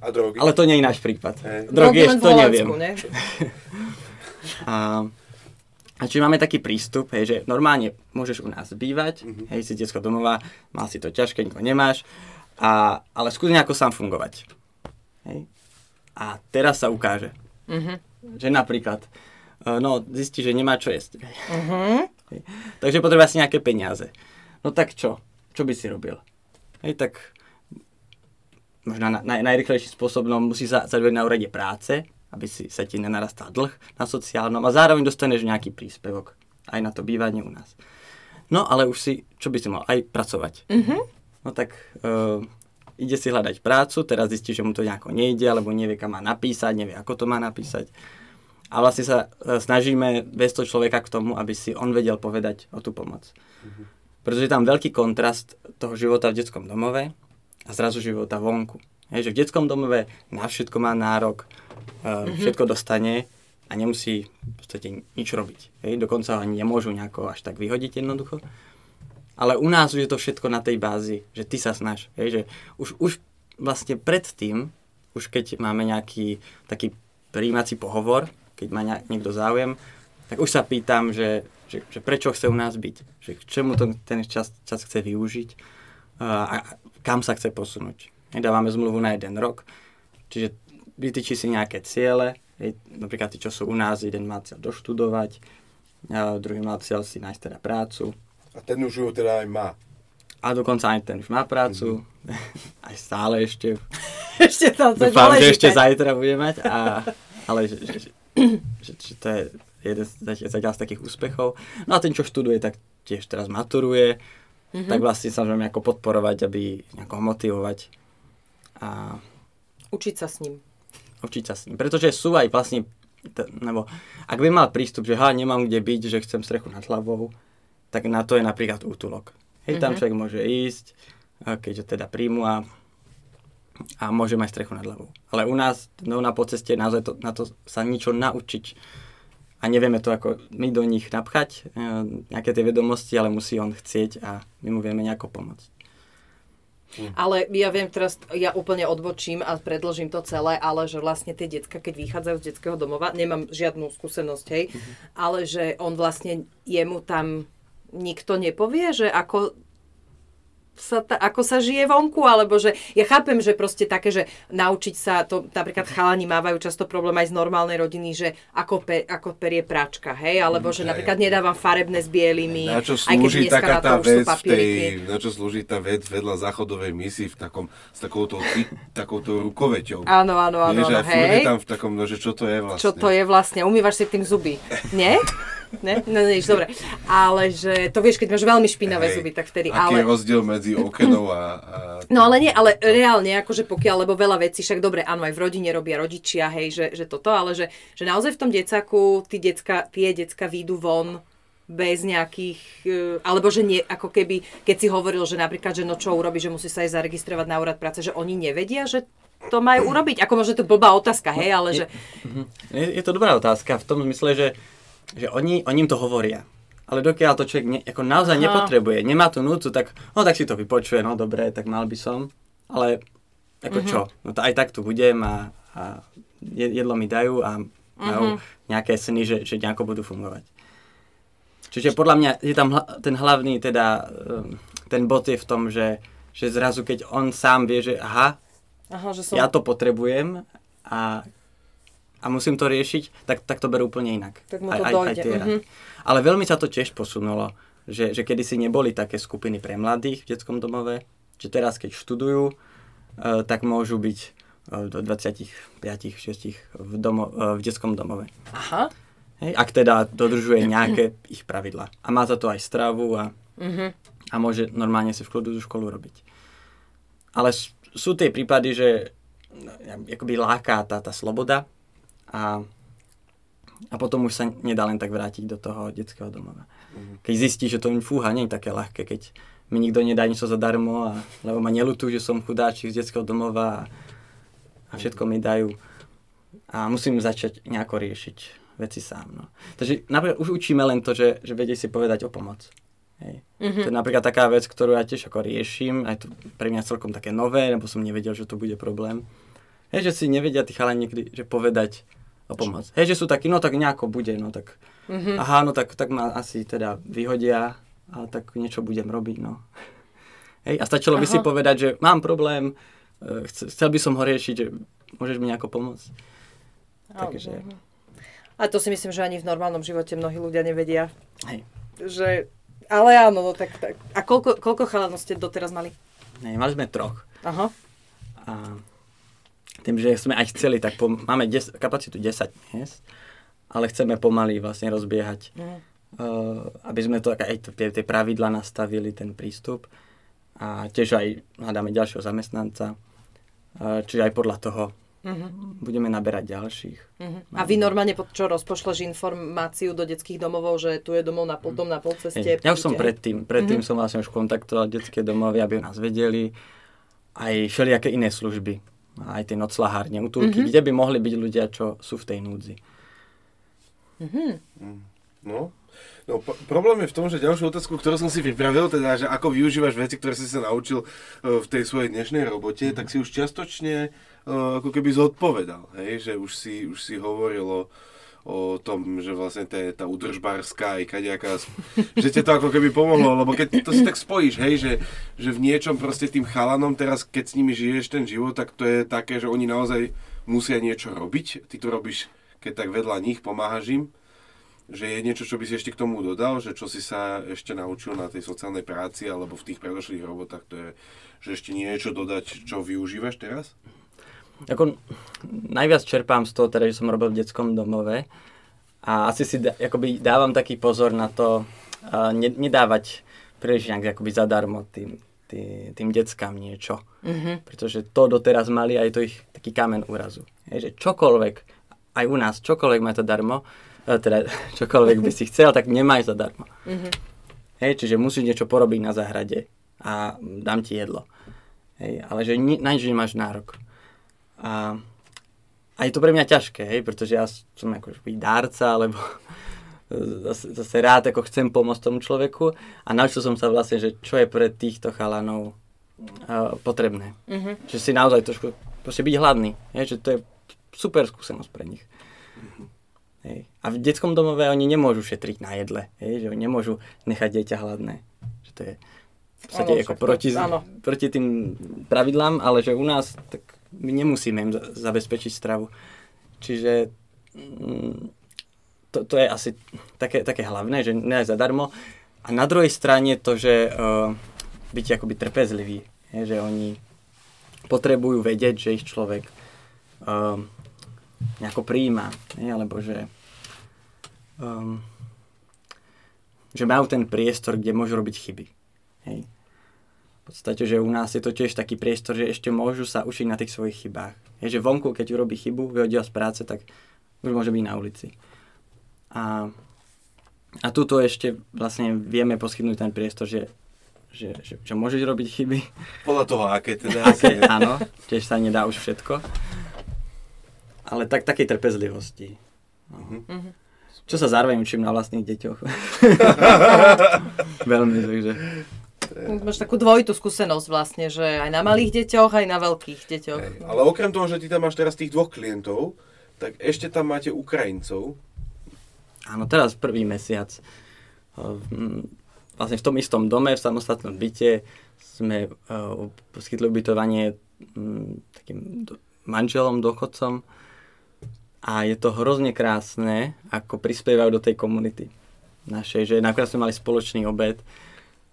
A drogy? Ale to nie je náš prípad. Hej. Drogy, len v to Holandsku, neviem. ne? (laughs) A, a čiže máme taký prístup, hej, že normálne môžeš u nás bývať, Mhm. hej, si detsko domova, mal si to ťažké, nikoho nemáš, a, ale skús nejako sám fungovať. Hej. A teraz sa ukáže, Mhm. že napríklad, e, no, zistí, že nemá čo jesť. Mhm. Hej. Takže potrebuje si nejaké peniaze. No tak čo? Čo by si robil? Hej, tak možno na, naj, najrychlejší spôsob no, musí sa zadať na úrade práce, aby si sa ti nenarastal dlh na sociálnom a zároveň dostaneš nejaký príspevok aj na to bývanie u nás. No ale už si, čo by si mal, aj pracovať. Mhm. No tak uh, ide si hľadať prácu, teraz zistí, že mu to nejako nejde, alebo nevie, kam má napísať, nevie, ako to má napísať. A vlastne sa e, snažíme bez toho človeka k tomu, aby si on vedel povedať o tú pomoc. Pretože je tam veľký kontrast toho života v detskom domove a zrazu života vonku. Hej, že v detskom domove na všetko má nárok, e, všetko dostane a nemusí v podstate nič robiť. Hej, dokonca ani nemôžu nejako až tak vyhodiť jednoducho. Ale u nás už je to všetko na tej bázi, že ty sa snaž. Hej, že už, už vlastne predtým, už keď máme nejaký taký príjímací pohovor, keď má niekto záujem, tak už sa pýtam, že, že, že prečo chce u nás byť, že k čemu to, ten čas, čas chce využiť a, a kam sa chce posunúť. Hej, dávame zmluvu na jeden rok, čiže vytýči si nejaké ciele, hej, napríklad tí, čo sú u nás, jeden má cieľ doštudovať, a druhý má cieľ si nájsť teda prácu, A ten už ju teda aj má. a dokonca aj ten už má prácu, mm-hmm. (laughs) aj stále ešte. (laughs) ešte tam to Dúfam, že ešte zajtra bude mať, a, ale že, že, že, že to je jeden zatiaľ z takých úspechov. No a ten, čo študuje, tak tiež teraz maturuje, mm-hmm. tak vlastne sa môžeme ako podporovať, aby nejako motivovať. A... Učiť sa s ním. Učiť sa s ním, pretože sú aj vlastne, nebo ak by mal prístup, že ha, nemám kde byť, že chcem strechu nad hlavou, tak na to je napríklad útulok. Hej, mm-hmm. tam mhm. človek môže ísť, keďže teda príjmu a, a môže mať strechu nad hlavou. Ale u nás, no na poceste, naozaj to, na to sa niečo naučiť a nevieme to ako my do nich napchať, e, nejaké tie vedomosti, ale musí on chcieť a my mu vieme nejako pomôcť. Hm. Ale ja viem teraz, ja úplne odbočím a predložím to celé, ale že vlastne tie decka, keď vychádzajú z detského domova, nemám žiadnu skúsenosť, hej, mm-hmm. ale že on vlastne, jemu tam nikto nepovie, že ako sa ta, ako sa žije vonku, alebo že ja chápem, že proste také, že naučiť sa, to napríklad chalani mávajú často problém aj z normálnej rodiny, že ako, pe, ako perie práčka, hej, alebo že napríklad nedávam farebné s bielými, na čo slúži aj taká tá vec tej, na čo slúži tá vec vedľa záchodovej misy v takom, s takouto, takouto rukoveťou. Áno, áno, áno, Vieš, áno hej. tam v takom, no, že čo to je vlastne. Čo to je vlastne, umývaš si tým zuby, nie? (laughs) Ne? No, nič, dobre. Ale že to vieš, keď máš veľmi špinavé Hej, zuby, tak vtedy... Aký ale... je rozdiel medzi okenou a, a... No ale nie, ale reálne, akože pokiaľ, lebo veľa vecí, však dobre, áno, aj v rodine robia rodičia, hej, že, že toto, ale že, že naozaj v tom decaku tí decka, tie decka výjdu von bez nejakých, e, alebo že nie, ako keby, keď si hovoril, že napríklad, že no čo urobí, že musí sa aj zaregistrovať na úrad práce, že oni nevedia, že to majú urobiť? Ako možno to blbá otázka, hej, ale že... Je, je to dobrá otázka v tom zmysle, že že oni, oni im to hovoria. Ale dokiaľ to človek ne, ako naozaj Aha. nepotrebuje, nemá tú núcu, tak, no tak si to vypočuje, no dobre, tak mal by som. Ale ako uh-huh. čo? No to aj tak tu budem a, a jedlo mi dajú a majú uh-huh. nejaké sny, že, že nejako budú fungovať. Čiže podľa mňa je tam hla, ten hlavný, teda um, ten bod je v tom, že, že zrazu keď on sám vie, že aha, aha že som... ja to potrebujem a a musím to riešiť, tak, tak to berú úplne inak. Tak mu to aj, dojde. Aj, aj mm-hmm. Ale veľmi sa to tiež posunulo, že, že kedysi neboli také skupiny pre mladých v detskom domove, že teraz keď študujú, uh, tak môžu byť uh, do 25-6 v, domo, uh, v detskom domove. Aha. Hej, ak teda dodržuje nejaké ich pravidla. A má za to aj stravu a, mm-hmm. a môže normálne si v kľudu tú školu robiť. Ale sú tie prípady, že no, akoby láká tá, tá sloboda, a, a potom už sa nedá len tak vrátiť do toho detského domova. Mm. Keď zistí, že to fúha, nie je také ľahké, keď mi nikto nedá niečo zadarmo, a, lebo ma nelutujú, že som chudáčik z detského domova a, a všetko mi dajú. A musím začať nejako riešiť veci sám. No. Takže napríklad už učíme len to, že, že vedie si povedať o pomoc. Hej. Mm-hmm. To je napríklad taká vec, ktorú ja tiež ako riešim, aj to pre mňa celkom také nové, lebo som nevedel, že to bude problém. Hej, že si nevedia tí chalani niekdy, že povedať o pomoc. Hej, že sú takí, no tak nejako bude, no tak, mm-hmm. aha, no tak, tak ma asi teda vyhodia, ale tak niečo budem robiť, no. Hej, a stačilo aha. by si povedať, že mám problém, e, chcel by som ho riešiť, že môžeš mi nejako pomôcť. Oh, Takže... A to si myslím, že ani v normálnom živote mnohí ľudia nevedia. Hej. Že, ale áno, no tak, tak. A koľko, koľko chalanov ste doteraz mali? Hej, mali sme troch. Aha. A tým, že sme aj chceli, tak pom- máme des- kapacitu 10 miest, ale chceme pomaly vlastne rozbiehať, mm. uh, aby sme to aj tie, tie pravidla nastavili, ten prístup a tiež aj hľadáme ďalšieho zamestnanca, uh, čiže aj podľa toho Mm-hmm. Budeme naberať ďalších. Mm-hmm. A vy normálne pod čo rozpošleš informáciu do detských domovov, že tu je domov na pol, dom na pol ceste? Hey, ja už som predtým, predtým mm-hmm. som vlastne už kontaktoval detské domovy, aby nás vedeli, aj všelijaké iné služby aj tie noclahárne, útulky, mm-hmm. kde by mohli byť ľudia, čo sú v tej núdzi. Mm-hmm. No, no p- problém je v tom, že ďalšiu otázku, ktorú som si pripravil, teda, že ako využívaš veci, ktoré si sa naučil uh, v tej svojej dnešnej robote, mm-hmm. tak si už čiastočne uh, ako keby zodpovedal, hej? že už si, už si hovoril o, o tom, že vlastne tá, tá udržbárska aj kaďaká, (laughs) že ti to ako keby pomohlo, lebo keď to si tak spojíš, hej, že, že v niečom proste tým chalanom teraz, keď s nimi žiješ ten život, tak to je také, že oni naozaj musia niečo robiť, ty to robíš, keď tak vedľa nich pomáhaš im že je niečo, čo by si ešte k tomu dodal, že čo si sa ešte naučil na tej sociálnej práci alebo v tých predošlých robotách, to je, že ešte niečo dodať, čo využívaš teraz? Ako, najviac čerpám z toho, teda, že som robil v detskom domove a asi si da, akoby dávam taký pozor na to, uh, ne, nedávať príliš nejak akoby zadarmo tým, tý, tým deckám niečo. Mm-hmm. Pretože to doteraz mali aj to ich taký kamen úrazu. Je, že čokoľvek, aj u nás, čokoľvek má to darmo, teda (laughs) čokoľvek by si (laughs) chcel, tak nemaj zadarmo. Mm-hmm. Hej, čiže musíš niečo porobiť na záhrade a dám ti jedlo. Hej, ale že ni- na nič nemáš nárok. A, a je to pre mňa ťažké, hej, pretože ja som ako dárca, alebo (laughs) zase, zase rád ako chcem pomôcť tomu človeku a naučil som sa vlastne, že čo je pre týchto chalanov uh, potrebné. Mm-hmm. Že si naozaj trošku, proste byť hladný, hej, že to je super skúsenosť pre nich. Mm-hmm. Hej. A v detskom domove oni nemôžu šetriť na jedle, hej, že oni nemôžu nechať dieťa hladné. Že to je v podstate ano, ako proti, proti tým pravidlám, ale že u nás tak my nemusíme im zabezpečiť stravu. Čiže mm, to, to je asi také, také hlavné, že ne zadarmo. A na druhej strane to, že uh, byť akoby trpezlivý, je, že oni potrebujú vedieť, že ich človek uh, nejako prijíma, nie? alebo že, um, že majú ten priestor, kde môžu robiť chyby. Hej. V podstate, že u nás je to tiež taký priestor, že ešte môžu sa učiť na tých svojich chybách. Je, že vonku, keď urobí chybu, vyhodia z práce, tak už môže byť na ulici. A, a tuto ešte vlastne vieme poskytnúť ten priestor, že, že, že, že môžeš robiť chyby. Podľa toho, aké teda. Aké, áno, tiež sa nedá už všetko ale tak, takej trpezlivosti. Uh-huh. Čo sa zároveň učím na vlastných deťoch. (laughs) Veľmi, takže... Máš takú dvojitú skúsenosť vlastne, že aj na malých deťoch, aj na veľkých deťoch. Hej, ale okrem toho, že ty tam máš teraz tých dvoch klientov, tak ešte tam máte Ukrajincov. Áno, teraz prvý mesiac. Ehm, vlastne v tom istom dome, v samostatnom byte sme uh, poskytli ubytovanie takým manželom, dochodcom a je to hrozne krásne, ako prispievajú do tej komunity našej, že nakoniec sme mali spoločný obed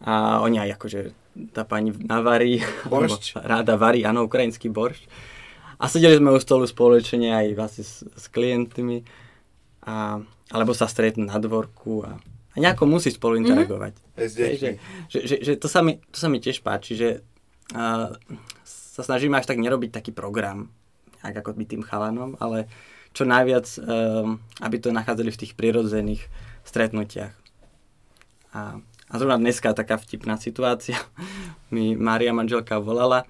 a oni aj akože tá pani navarí, ráda varí, áno, ukrajinský boršť. A sedeli sme u stolu spoločne aj vlastne s, s klientmi, a, alebo sa stretnú na dvorku a, a nejako musí spolu mhm. interagovať. Mm-hmm. že, že, že, že to, sa mi, to sa mi tiež páči, že a, sa snažíme až tak nerobiť taký program, ako byť tým chalanom, ale čo najviac, um, aby to nachádzali v tých prirodzených stretnutiach. A, a zrovna dneska taká vtipná situácia. Mi Mária manželka volala,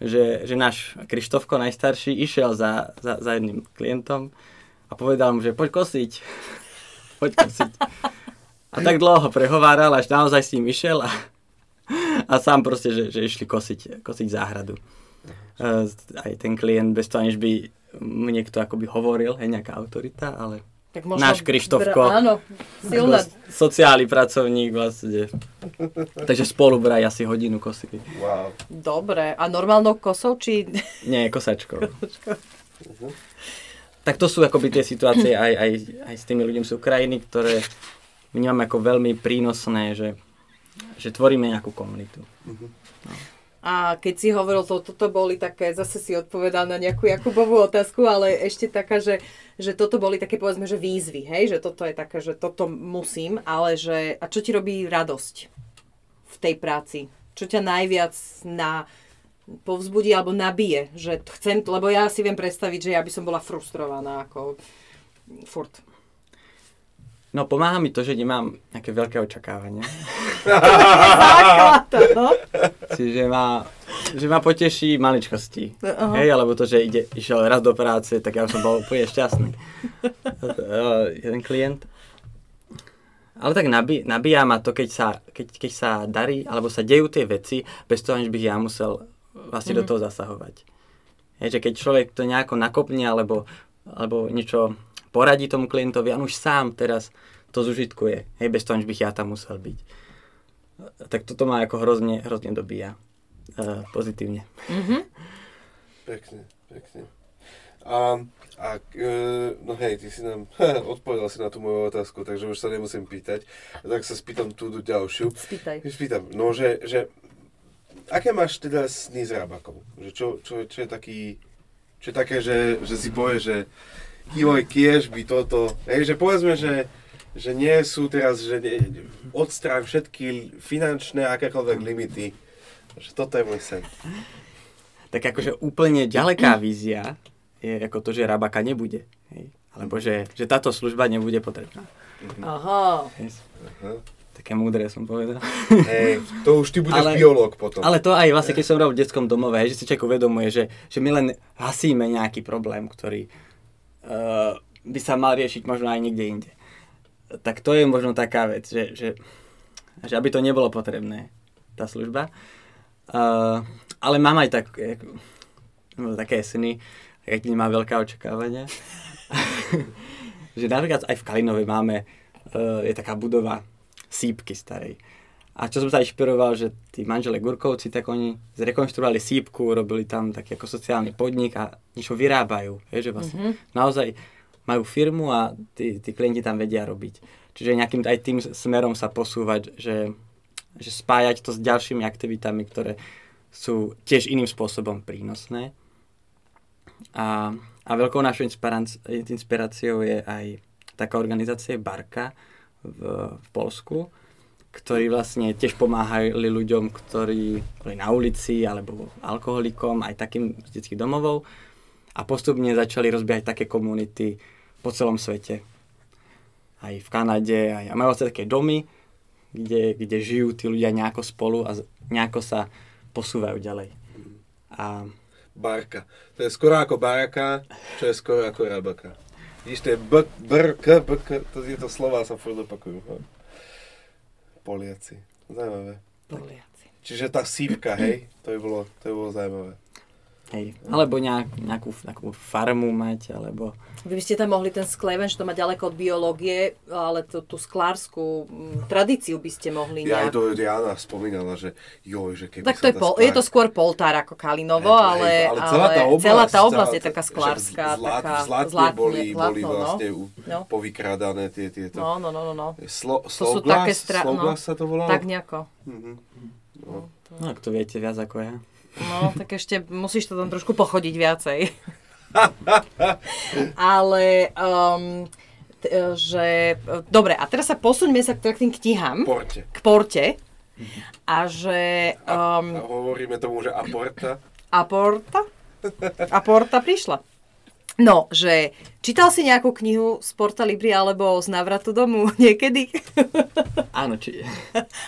že, že náš Krištofko najstarší išiel za, za, za jedným klientom a povedal mu, že poď kosiť. (laughs) poď kosiť. A tak dlho prehováral, až naozaj s ním išiel a, a sám proste, že, že išli kosiť, kosiť záhradu. Uh, aj ten klient bez toho, aniž by mu niekto akoby hovoril, hej, nejaká autorita, ale tak možno náš Krištofko, br- áno, silná. sociálny pracovník vlastne. Takže spolu braj asi hodinu kosili. Wow. Dobre, a normálnou kosou, či... Nie, kosačkou. uh-huh. Tak to sú akoby tie situácie aj, aj, aj s tými ľuďmi z Ukrajiny, ktoré vnímame ako veľmi prínosné, že, že tvoríme nejakú komunitu. Uh-huh. No. A keď si hovoril to, toto boli také, zase si odpovedal na nejakú Jakubovú otázku, ale ešte taká, že, že toto boli také povedzme, že výzvy, hej, že toto je také, že toto musím, ale že, a čo ti robí radosť v tej práci? Čo ťa najviac na, povzbudí alebo nabije, že chcem, lebo ja si viem predstaviť, že ja by som bola frustrovaná ako furt. No pomáha mi to, že nemám nejaké veľké očakávania. no? Čiže ma, že ma poteší maličkosti. Uh-huh. Hej, alebo to, že ide, išiel raz do práce, tak ja som bol úplne šťastný. (laughs) Jeden klient. Ale tak nabí, nabíja ma to, keď sa, keď, keď sa darí, alebo sa dejú tie veci, bez toho, aniž bych ja musel vlastne uh-huh. do mhm. toho zasahovať. Hej, že keď človek to nejako nakopne, alebo, alebo niečo poradí tomu klientovi, on už sám teraz to zužitkuje, hej, bez toho, bych ja tam musel byť. Tak toto ma ako hrozne, hrozne dobíja uh, pozitívne. Mm-hmm. Pekne, pekne. A, a e, no hej, ty si nám (laughs) odpovedal si na tú moju otázku, takže už sa nemusím pýtať. Tak sa spýtam tú ďalšiu. Spýtaj. Spýtam, no že, že aké máš teda sny s Rabakom? Že čo, čo, čo je taký, čo je také, že, že si povie, že joj, kiež by toto, hej, že povedzme, že, že nie sú teraz, že odstrán všetky finančné akékoľvek limity. Že toto je môj sen. Tak akože úplne ďaleká vízia je ako to, že rabaka nebude. Hej. Alebo že, že táto služba nebude potrebná. Aha. Yes. Aha. Také múdre som povedal. Hej, to už ty budeš Ale- biológ potom. Ale to aj vlastne, keď som robil v detskom domove, že si človek uvedomuje, že, že my len hasíme nejaký problém, ktorý by sa mal riešiť možno aj niekde inde. Tak to je možno taká vec, že, že, že aby to nebolo potrebné, tá služba. Uh, ale mám aj tak, no, také sny, keď nemá veľká očakávania. (laughs) že napríklad aj v Kalinove máme, uh, je taká budova sípky starej. A čo som sa inšpiroval, že tí manžele Gurkovci, tak oni zrekonštruovali sípku, robili tam taký ako sociálny podnik a niečo vyrábajú. Vieš, že vlastne mm-hmm. naozaj majú firmu a tí, tí klienti tam vedia robiť. Čiže nejakým aj tým smerom sa posúvať, že, že spájať to s ďalšími aktivitami, ktoré sú tiež iným spôsobom prínosné. A, a veľkou našou inspiráciou je aj taká organizácia Barka v, v Polsku, ktorí vlastne tiež pomáhali ľuďom, ktorí boli na ulici alebo alkoholikom, aj takým z detských domovov a postupne začali rozbiehať také komunity po celom svete. Aj v Kanade, aj, a majú vlastne také domy, kde, kde žijú tí ľudia nejako spolu a nejako sa posúvajú ďalej. A Barka. To je skoro ako baraka, čo je skoro ako rabaka. Vidíš, to je b, br, k, b, k, to tieto slova sa furt opakujú. Poliaci. Zaujímavé. Poliaci. Čiže tá sípka, hej, to by bolo, to by bolo zaujímavé. Hej. Alebo nejak, nejakú, nejakú farmu mať, alebo... Vy by ste tam mohli ten skleven, že to má ďaleko od biológie, ale tú, tú sklárskú mm, tradíciu by ste mohli Ja aj nejak... to Diana spomínala, že joj, že keby Tak sa to je, pol, sklár- je to skôr poltár ako Kalinovo, Hej, ale, hej, celá tá oblasť, celá tá oblasť je celá- taká že sklárska, zlat, taká zlatne zlatne- boli, boli zlatno, vlastne no. u- No. povykrádané tie, tieto. No, no, no, no, no. Slo, To sú také stra... No, sa to volalo? tak nejako. Mhm. No. No, ak to viete viac ako ja. No, tak ešte musíš to tam trošku pochodiť viacej. (laughs) Ale, um, t- e, že... Dobre, a teraz sa posuňme sa k k tým knihám, Porte. k porte. A že... A Um, hovoríme tomu, že aporta. Aporta? Aporta prišla. No, že čítal si nejakú knihu z Porta Libri alebo z návratu domu (laughs) niekedy? Áno, či...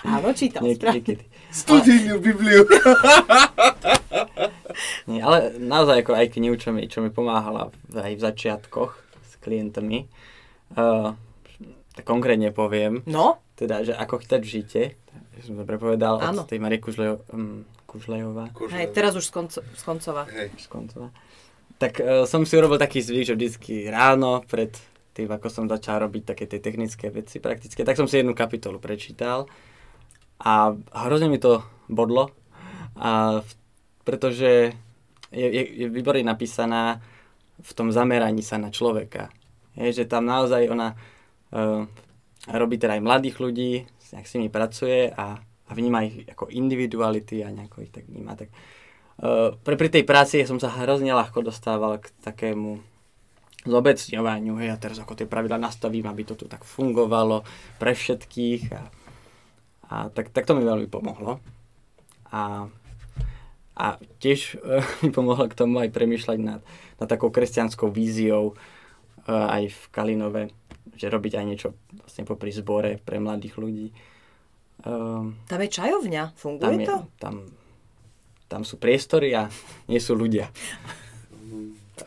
Áno, čítal. Niek- niekedy. Studijnú Bibliu. (laughs) Nie, ale naozaj ako aj knihu, čo mi, čo mi pomáhala v- aj v začiatkoch s klientami. Uh, tak konkrétne poviem, No, teda, že ako chytať v žite, že som dobre povedal, Áno. od tej Marie Kužlejo, um, Kužlejová. hej, teraz už z, konco, z koncova. Hej. Škoncová. Tak uh, som si urobil taký zvyk, že vždycky ráno pred tým, ako som začal robiť také tie technické veci praktické, tak som si jednu kapitolu prečítal a hrozne mi to bodlo, a v, pretože je, je, je výborne napísaná v tom zameraní sa na človeka. Je, že tam naozaj ona uh, robí teda aj mladých ľudí, nejak s nimi pracuje a, a vníma ich ako individuality a nejako ich tak vníma. Tak, uh, pre, pri tej práci som sa hrozne ľahko dostával k takému zobecňovaniu, hej, a teraz ako tie pravidla nastavím, aby to tu tak fungovalo pre všetkých a, a tak, tak to mi veľmi pomohlo. A, a tiež e, (laughs) mi pomohlo k tomu aj premýšľať nad, nad takou kresťanskou víziou e, aj v Kalinove, že robiť aj niečo vlastne popri zbore pre mladých ľudí. Um, Tam je čajovňa, tam, funguje je, to? tam, tam sú priestory a (laughs) nie sú ľudia.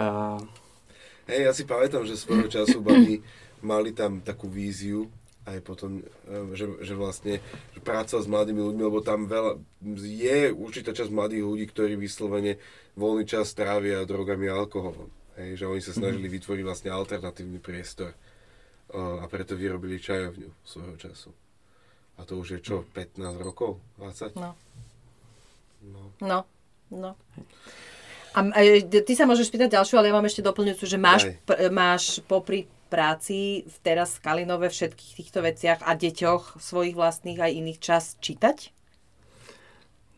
A, Hej, ja si pamätám, že svojho času mali, (clears throat) mali tam takú víziu, aj potom, eh, že, že vlastne že práca s mladými ľuďmi, lebo tam veľa, je určitá časť mladých ľudí, ktorí vyslovene voľný čas trávia drogami a alkoholom. Hej, že oni sa snažili vytvoriť vlastne alternatívny priestor eh, a preto vyrobili čajovňu svojho času. A to už je čo, 15 rokov? 20? No. No. No, no. A e, ty sa môžeš spýtať ďalšiu, ale ja mám ešte doplňujúcu, že máš, pr- máš popri práci v teraz v Kalinove všetkých týchto veciach a deťoch svojich vlastných aj iných čas čítať?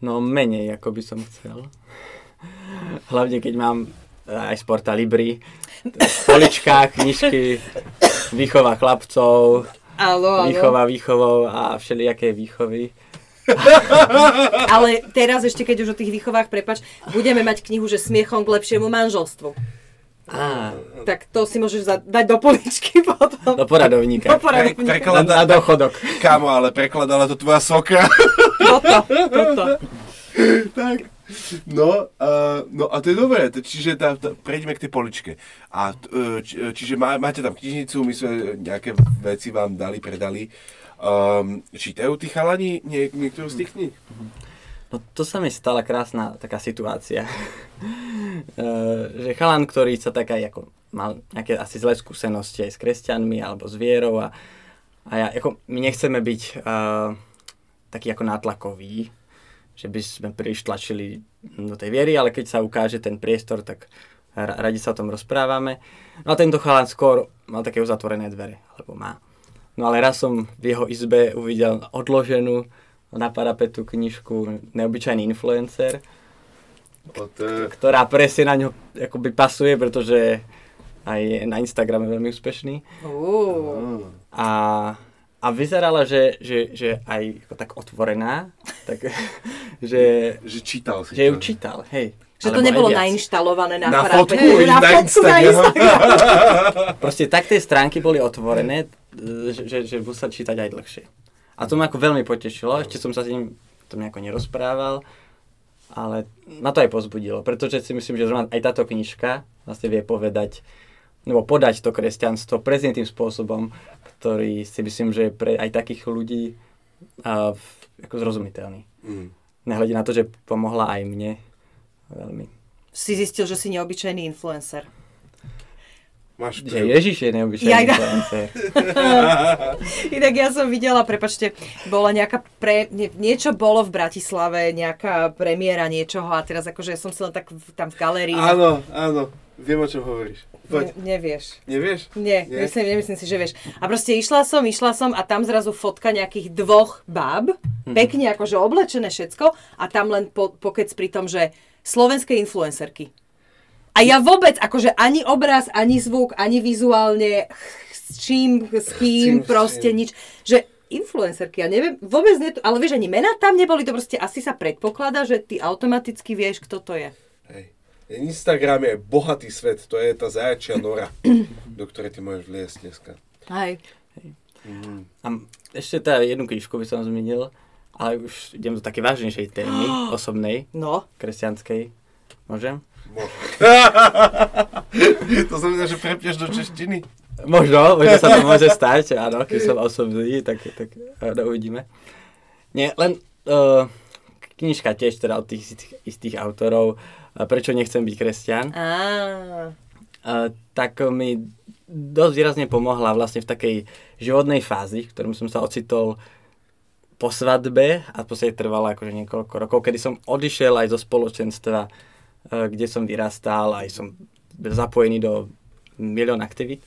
No menej, ako by som chcel. Hlavne keď mám aj Sporta Libri, polička, knižky, výchova chlapcov, Áno, výchova výchovou a všelijaké výchovy. Ale teraz ešte, keď už o tých výchovách, prepač, budeme mať knihu, že smiechom k lepšiemu manželstvu. Á, Tak to si môžeš za- dať do poličky (laughs) potom. do poradovníka. Do poradovníka. Pre- Na, prekladá- na dochodok. Kámo, ale prekladala to tvoja svokra. (laughs) Toto, toto. tak. No, uh, no a to je dobré, čiže tá, tá, prejdeme k tej poličke. A, uh, či, čiže má, máte tam knižnicu, my sme nejaké veci vám dali, predali. Um, čítajú tí chalani nie, niektorú z tých kníh? No to sa mi stala krásna taká situácia. (laughs) Eh, že chalan, ktorý sa tak aj ako mal nejaké asi zlé skúsenosti aj s kresťanmi alebo s vierou a, a ja, ako, my nechceme byť uh, taký ako nátlakový, že by sme príliš tlačili do tej viery, ale keď sa ukáže ten priestor, tak ra- radi sa o tom rozprávame. No a tento chalan skôr mal také uzatvorené dvere, alebo má. No ale raz som v jeho izbe uvidel odloženú na parapetu knižku Neobyčajný influencer, Od, ktorá presne na ňo akoby pasuje, pretože aj je na Instagrame veľmi úspešný. Uh. A, a vyzerala, že, že, že aj ako tak otvorená, tak, (laughs) že, že čítal si že ju to. čítal, hej. Že to nebolo nainštalované na, Na parapetu, fotku, na, na fotku na Instagram. Instagram. (laughs) (laughs) Proste tak tie stránky boli otvorené, že, že, že musel čítať aj dlhšie. A to ma ako veľmi potešilo, ešte som sa s ním tom nejako nerozprával, ale ma to aj pozbudilo, pretože si myslím, že zrovna aj táto knižka vlastne vie povedať, nebo podať to kresťanstvo presne tým spôsobom, ktorý si myslím, že je pre aj takých ľudí a, v- ako zrozumiteľný. Mm. Nehľadí na to, že pomohla aj mne veľmi. Si zistil, že si neobyčajný influencer. Máš Že Ježiš je neobyčajný Jajda. influencer. (laughs) Inak ja som videla, prepačte, bola nejaká pre, nie, niečo bolo v Bratislave, nejaká premiéra niečoho a teraz akože ja som si len tak v, tam v galérii. Áno, áno, viem o čom hovoríš. Poď, Ne, nevieš. nevieš? Nie, Nie? Myslím, nemyslím si, že vieš. A proste išla som, išla som a tam zrazu fotka nejakých dvoch báb, pekne akože oblečené všetko a tam len po, pokec pri tom, že slovenské influencerky. A ja vôbec, akože ani obraz, ani zvuk, ani vizuálne, s čím, s kým, s proste nič. Že influencerky, ja neviem, vôbec nie, ale vieš, ani mená tam neboli, to proste asi sa predpokladá, že ty automaticky vieš, kto to je. Hej. Instagram je bohatý svet, to je tá zajačia nora, do ktorej ty môžeš vliesť dneska. Hej. Mm. A ešte teda jednu knižku by som zmenil, ale už idem do také vážnejšej témy, (gasps) osobnej, No, kresťanskej. Môžem? To znamená, že prepneš do češtiny? Možno, možno sa to môže stať, áno, keď som osobný, tak, tak uh, uvidíme. Nie, len uh, knižka tiež teda od tých istých, istých autorov, uh, prečo nechcem byť kresťan, uh, tak mi dosť výrazne pomohla vlastne v takej životnej fázi, v ktorom som sa ocitol po svadbe a v podstate trvala akože niekoľko rokov, kedy som odišiel aj zo spoločenstva, uh, kde som vyrastal, aj som zapojený do milión aktivít.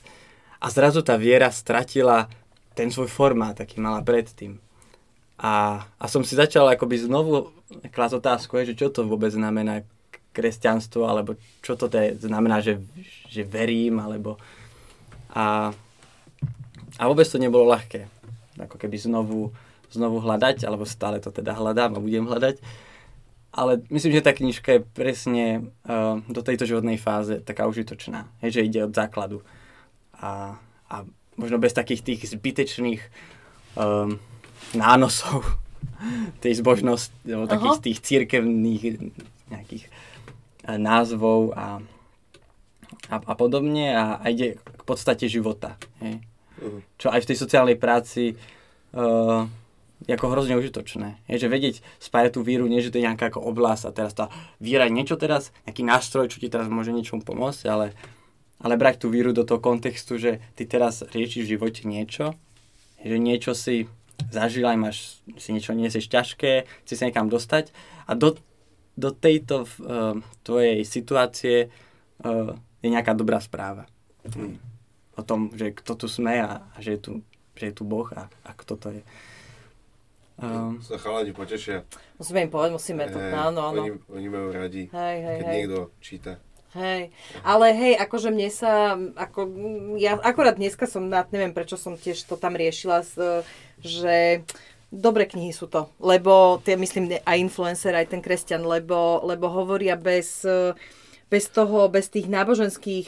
A zrazu tá viera stratila ten svoj formát, aký mala predtým. A, a som si začal akoby znovu klásť otázku, že čo to vôbec znamená kresťanstvo, alebo čo to te znamená, že, že verím, alebo... A, a vôbec to nebolo ľahké. Ako keby znovu, znovu hľadať, alebo stále to teda hľadám a budem hľadať. Ale myslím, že tá knižka je presne uh, do tejto životnej fáze taká užitočná. Hej, že ide od základu. A, a možno bez takých tých zbytečných um, nánosov (laughs) tej zbožnosti, alebo takých tých církevných nejakých eh, názvov a, a, a podobne a, a ide k podstate života. Hej. Mhm. Čo aj v tej sociálnej práci uh, ako hrozne užitočné. Je, že vedieť spájať tú víru, nie že to je nejaká ako oblasť a teraz tá víra je niečo teraz, nejaký nástroj, čo ti teraz môže niečomu pomôcť, ale, ale brať tú víru do toho kontextu, že ty teraz riešiš v živote niečo, že niečo si zažil aj máš, si niečo niesieš ťažké, chci sa niekam dostať a do, do tejto uh, tvojej situácie uh, je nejaká dobrá správa. Mm. O tom, že kto tu sme a, a že, je tu, že je tu Boh a, a kto to je. Um, Sa chalani potešia. Musíme im povedať, musíme to. Eh, Áno, áno. Oni, oni majú radi, Hej, hej, keď hej. niekto číta. Hej, ale hej, akože mne sa, ako, ja akorát dneska som, na- neviem prečo som tiež to tam riešila, že dobré knihy sú to, lebo tie myslím aj influencer, aj ten kresťan, lebo, lebo hovoria bez, bez toho, bez tých náboženských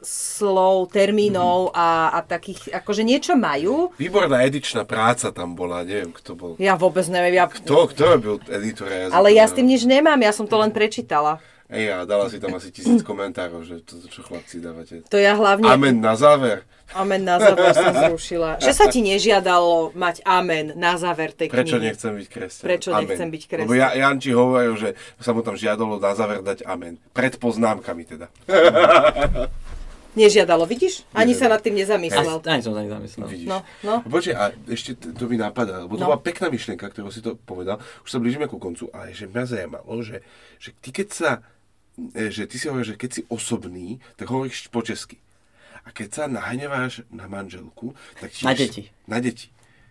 slov, termínov a, a takých, akože niečo majú. Výborná edičná práca tam bola, neviem, kto bol. Ja vôbec neviem, ja, Kto, kto robil editora jazyka? ale ja s tým nič nemám, ja som to len prečítala. Ej, a dala si tam asi tisíc komentárov, že to, čo chlapci dávate. To ja hlavne... Amen na záver. Amen na záver som zrušila. Že sa ti nežiadalo mať amen na záver tej Prečo knihy. nechcem byť kresťan? Prečo amen. nechcem byť kresťan? Lebo ja, Janči hovoril, že sa mu tam žiadalo na záver dať amen. Pred poznámkami teda. (laughs) Nežiadalo, vidíš? Ani sa Nežiadalo. nad tým nezamyslel. ani, ani som sa nezamyslel. Vidíš. No, no. Počkej, a ešte t- to mi napadá, lebo to No. bola pekná myšlienka, ktorú si to povedal. Už sa blížime ku koncu, ale že mňa zajímalo, že, že ty keď sa, e, že ty si hovoríš, že keď si osobný, tak hovoríš po česky. A keď sa nahneváš na manželku, tak tiež... Na deti. Na deti.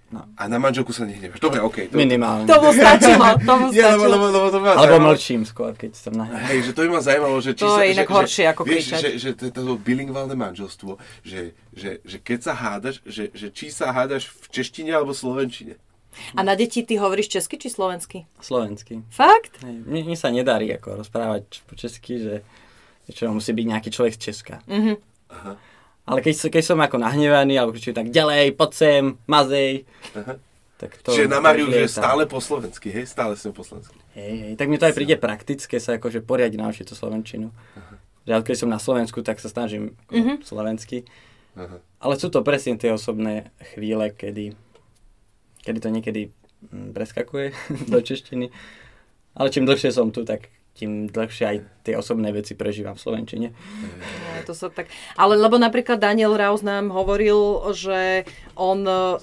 No. A na manželku sa nehneváš. Dobre, okej. to- Minimálne. Tomu stačilo, tomu (laughs) Ja, lebo, lebo, stačilo. lebo to Alebo zaujímalo. mlčím skôr, keď som na Hej, že to by ma zaujímalo, že či To sa, je inak že, horšie že, ako vieš, kričať. že, že, to, to bilingválne manželstvo, že, že, že keď sa hádaš, že, že či sa hádaš v češtine alebo slovenčine. A na deti ty hovoríš česky či slovensky? slovensky. Fakt? Hej, mne, mne sa nedarí ako rozprávať po česky, že čo musí byť nejaký človek z Česka. Mhm. Ale keď, som- keď som ako nahnevaný, alebo kričím tak ďalej, poď sem, mazej, Aha. tak to... Čiže na Mariu, lieta. stále po slovensky, hej? Stále som po slovensky. Hej, hej, tak mi to aj príde praktické sa akože poriadiť naučiť tú slovenčinu. Že ja keď som na Slovensku, tak sa snažím Mhm. slovensky. Aha. Ale sú to presne tie osobné chvíle, kedy, kedy to niekedy mm, preskakuje (laughs) do češtiny. Ale čím dlhšie som tu, tak tým dlhšie aj tie osobné veci prežívam v Slovenčine. No, to sa tak... Ale lebo napríklad Daniel Raus nám hovoril, že on, e,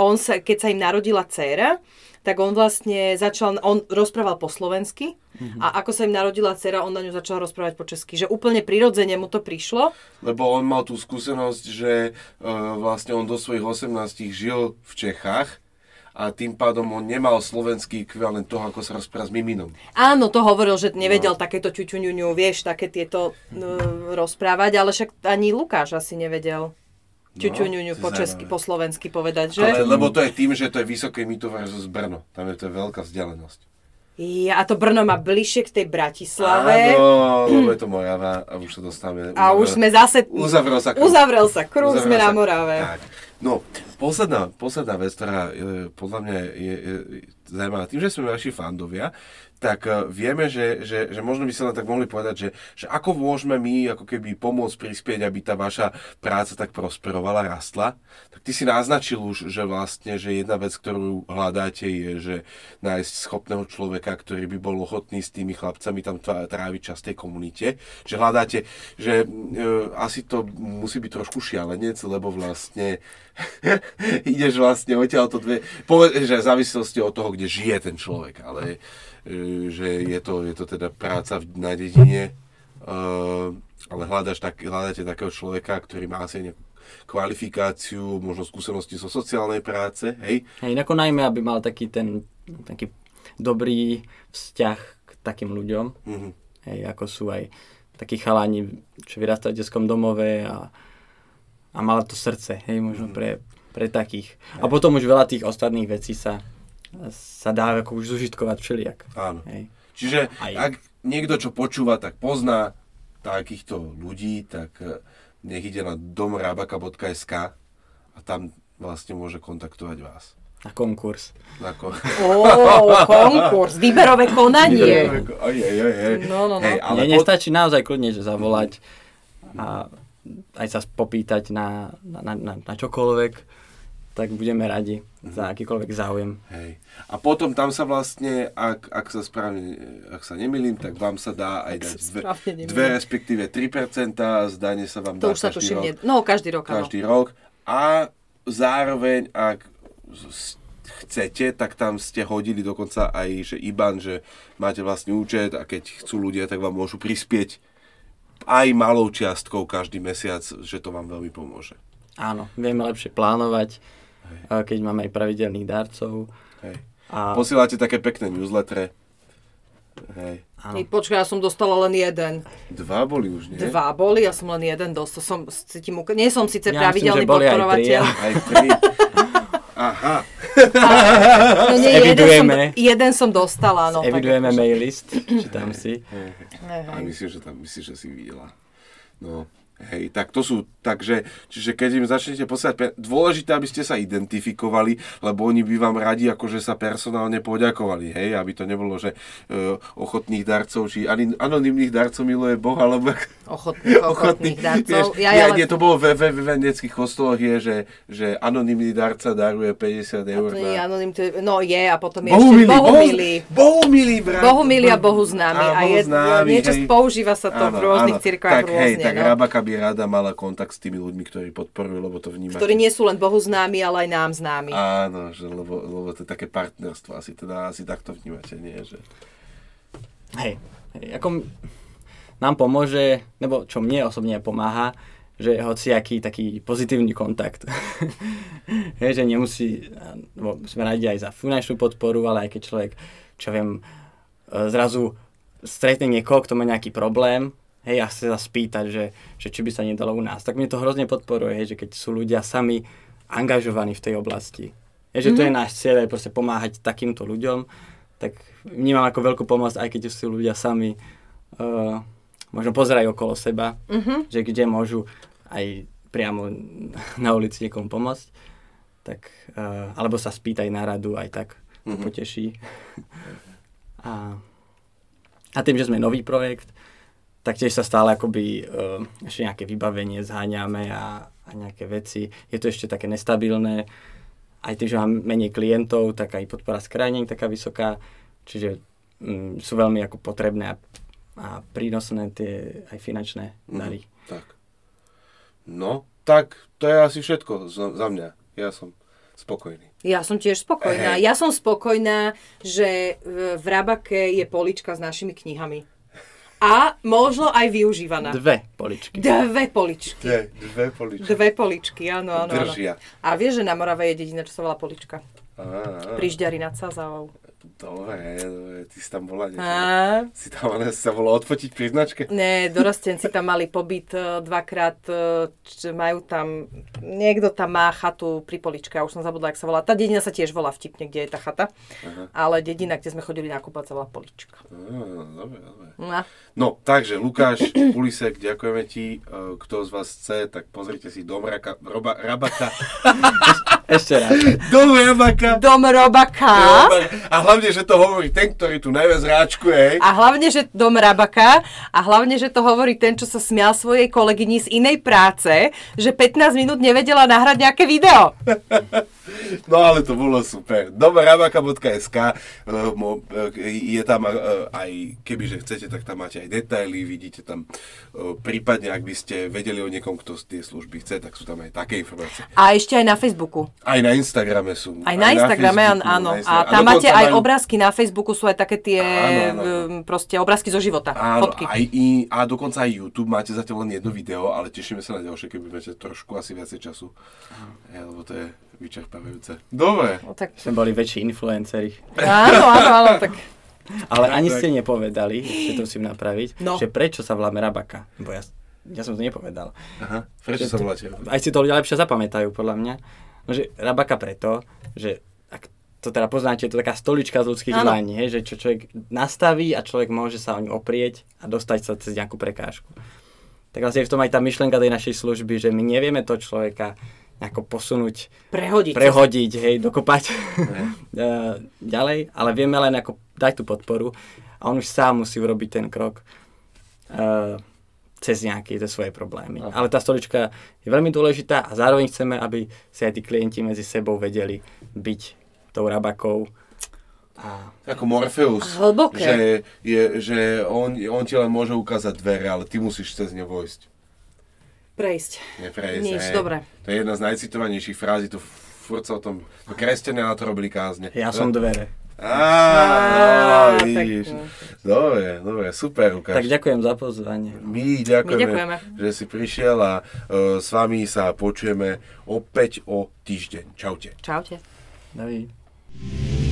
on sa, keď sa im narodila dcéra, tak on vlastne začal, on rozprával po slovensky a ako sa im narodila dcera, on na ňu začal rozprávať po česky. Že úplne prirodzene mu to prišlo. Lebo on mal tú skúsenosť, že uh, vlastne on do svojich 18 žil v Čechách a tým pádom on nemal slovenský ekvivalent toho, ako sa rozpráva s miminom. Áno, to hovoril, že nevedel no. takéto ťuťuňuňu, vieš, také tieto uh, rozprávať, ale však ani Lukáš asi nevedel ťuťuňuňu to je po česky, po slovensky povedať, že? Ale, lebo to je tým, že to je vysoké mýto versus Brno. Tam je to veľká vzdialenosť. Ja, a to Brno má bližšie k tej Bratislave. Áno, lebo je to Morava a už sa dostávame. A už sme zase... Uzavrel sa kruh. Uzavrel sa kruh, sme na sa- Morave. Tak. No, posledná, posledná vec, ktorá je, podľa mňa je, je, zaujímavá. Tým, že sme vaši fandovia, tak eh, vieme, že, že, že možno by sa len tak mohli povedať, že, že ako môžeme my ako keby pomôcť prispieť, aby tá vaša práca tak prosperovala, rastla. Tak ty si naznačil už, že vlastne, že jedna vec, ktorú hľadáte je, že nájsť schopného človeka, ktorý by bol ochotný s tými chlapcami tam tráviť čas tej komunite. Že hľadáte, že e, asi to musí byť trošku šialenec, lebo vlastne (laughs) ideš vlastne odtiaľ to dve... Poved, že v závislosti od toho, kde žije ten človek, ale e, že je to, je to teda práca na dedine, e, ale hľadaš tak, hľadáte takého človeka, ktorý má asi nejakú kvalifikáciu, možno skúsenosti zo sociálnej práce, hej? Hej, ako najmä, aby mal taký ten taký dobrý vzťah k takým ľuďom. Mhm. Hej, ako sú aj takí chalani, čo vyrastajú v detskom domove a, a mala to srdce, hej, možno pre, pre takých. A potom už veľa tých ostatných vecí sa, sa dá ako už zužitkovať všelijak. Áno. Hej. Čiže Aj. ak niekto, čo počúva, tak pozná takýchto ľudí, tak e, nech ide na domrabaka.sk a tam vlastne môže kontaktovať vás. Na konkurs. Ako... Ó, konkurs, výberové konanie. No, no, no. Ale pod... nestačí naozaj kľudne že zavolať a aj sa popýtať na, na, na, na, na čokoľvek, tak budeme radi za akýkoľvek záujem. Hej. A potom tam sa vlastne, ak, ak sa správne, ak sa nemýlim, tak vám sa dá aj dať dve, dve respektíve 3%, zdanie sa vám To dá už sa každý rok. nie. No, každý rok, áno. každý rok a zároveň, ak chcete, tak tam ste hodili dokonca aj, že IBAN, že máte vlastný účet a keď chcú ľudia, tak vám môžu prispieť aj malou čiastkou každý mesiac, že to vám veľmi pomôže. Áno, vieme lepšie plánovať, Hej. keď máme aj pravidelných darcov. Hej. A... Posielate také pekné newslettere. Hej. Áno. Počkaj, ja som dostala len jeden. Dva boli už, nie? Dva boli, ja som len jeden dostal. Som, cítim, nie som síce ja pravidelný myslím, podporovateľ. Aj tri. Aha. no nie, jeden som, jeden som dostala. No, Evidujeme mail list, čítam si. A myslím, že tam, myslím, že si videla. No. Hej, tak to sú, takže, čiže keď im začnete posielať, dôležité, aby ste sa identifikovali, lebo oni by vám radi akože sa personálne poďakovali, hej, aby to nebolo, že uh, ochotných darcov, či anonimných darcov miluje Boh, alebo... Ochotných, ochotných darcov. Ja, ja, nie, to bolo ve, ve, ve veneckých kostoloch je, že, že anonimný darca daruje 50 eur. A to nie na... anonym, to je, no je a potom je Bohumilý, ešte Bohumilý. Bohumilý, brat. Bohumilý a Bohu známy. A, a je, známy, niečo hej. používa sa to áno, v rôznych cirkvách rôzne. Hej, tak no. Rabaka by rada mala kontakt s tými ľuďmi, ktorí podporujú, lebo to vnímate. Ktorí nie sú len Bohu známi, ale aj nám známi. Áno, že, lebo, lebo to je také partnerstvo, asi teda asi takto vnímate, nie? Že... Hej, hej, ako nám pomôže, nebo čo mne osobne pomáha, že hoci aký taký pozitívny kontakt. (laughs) hej, že nemusí, lebo sme radi aj za finančnú podporu, ale aj keď človek, čo viem, e, zrazu stretne niekoho, kto má nejaký problém, hej, a chce sa spýtať, že, že či by sa nedalo u nás. Tak mne to hrozne podporuje, hej, že keď sú ľudia sami angažovaní v tej oblasti. Hej, že mm-hmm. to je mhm. náš cieľ, aj proste pomáhať takýmto ľuďom, tak vnímam ako veľkú pomoc, aj keď sú ľudia sami uh, možno pozerajú okolo seba, mm-hmm. že kde môžu aj priamo na ulici niekomu pomôcť, tak, uh, alebo sa spýtaj na radu, aj tak mm-hmm. poteší. (laughs) a, a tým, že sme nový projekt, taktiež sa stále akoby uh, ešte nejaké vybavenie zháňame a, a nejaké veci. Je to ešte také nestabilné. Aj tým, že mám menej klientov, tak aj podpora skrajnení taká vysoká. Čiže um, sú veľmi ako potrebné a, a prínosné tie aj finančné mhm, dary. Mm, tak. No, tak to je asi všetko za, za mňa. Ja som spokojný. Ja som tiež spokojná. Hey. Ja som spokojná, že v Rabake je polička s našimi knihami a možno aj využívaná. Dve poličky. Dve poličky. Dve, dve poličky. Dve poličky, áno, áno. Držia. Áno. A vieš, že na Morave je dedina, čo sa volá polička? Pri Žďari nad Sazavou. Dobre, dobre, ty si tam bola niečo. A... Si tam ale sa bola odfotiť pri značke? Nie, dorostenci tam mali pobyt e, dvakrát, že majú tam, niekto tam má chatu pri poličke, ja už som zabudla, jak sa volá. Tá dedina sa tiež volá vtipne, kde je tá chata, Aha. ale dedina, kde sme chodili nakúpať, sa volá polička. dobre, dobre. No. no, takže Lukáš, Pulisek, ďakujeme ti. E, kto z vás chce, tak pozrite si Dom Raka, Roba, Rabaka. (laughs) Ešte raz. Dom Rabaka. Dom Robaka. A hlavne, že to hovorí ten, ktorý tu najviac ráčkuje. A hlavne, že Dom Rabaka. A hlavne, že to hovorí ten, čo sa smial svojej kolegyni z inej práce, že 15 minút nevedela nahrať nejaké video. (laughs) No ale to bolo super. Dobrabaka.sk eh, eh, je tam eh, aj, kebyže chcete, tak tam máte aj detaily, vidíte tam prípadne, ak by ste vedeli o niekom, kto z tie služby chce, tak sú tam aj také informácie. A ešte aj na Facebooku. Aj na Instagrame sú. Aj na aj Instagrame, na áno. Na Instagrame. A tam a máte aj majú... obrázky na Facebooku, sú aj také tie áno, áno. proste obrázky zo života, áno, fotky. Aj, i, a dokonca aj YouTube máte zatiaľ len jedno video, ale tešíme sa na ďalšie, keď budete trošku asi viacej času. Ja, lebo to je vyčerpávajúce. Dobre. No, tak... Sme boli väčší influenceri. Áno, áno, áno, tak... Ale ani ste nepovedali, ešte to musím napraviť, no. že prečo sa voláme Rabaka. Bo ja, ja som to nepovedal. Aha, prečo sa voláte? Aj si to ľudia lepšie zapamätajú, podľa mňa. No, že Rabaka preto, že ak to teda poznáte, je to taká stolička z ľudských dlaní, že čo človek nastaví a človek môže sa o ňu oprieť a dostať sa cez nejakú prekážku. Tak vlastne je v tom aj tá myšlienka tej našej služby, že my nevieme to človeka ako posunúť, prehodiť, prehodiť hej, dokopať (laughs) ďalej, ale vieme len ako dať tú podporu a on už sám musí urobiť ten krok uh, cez nejaké tie svoje problémy. Aha. Ale tá stolička je veľmi dôležitá a zároveň chceme, aby si aj tí klienti medzi sebou vedeli byť tou rabakou. A... Ako Morpheus. Hlboké. Že, je, že on, on ti len môže ukázať dvere, ale ty musíš cez ne vojsť prejsť. Neprejsť. Nič, dobre. To je jedna z najcitovanejších frází tu furt sa o tom, kresťania na to robili kázne. Ja som dvere. Á, Á, vidíš. Dobre, dobre, super, Lukáš. Tak ďakujem za pozvanie. My ďakujeme, My ďakujeme. že si prišiel a uh, s vami sa počujeme opäť o týždeň. Čaute. Čaute. Dovidenia.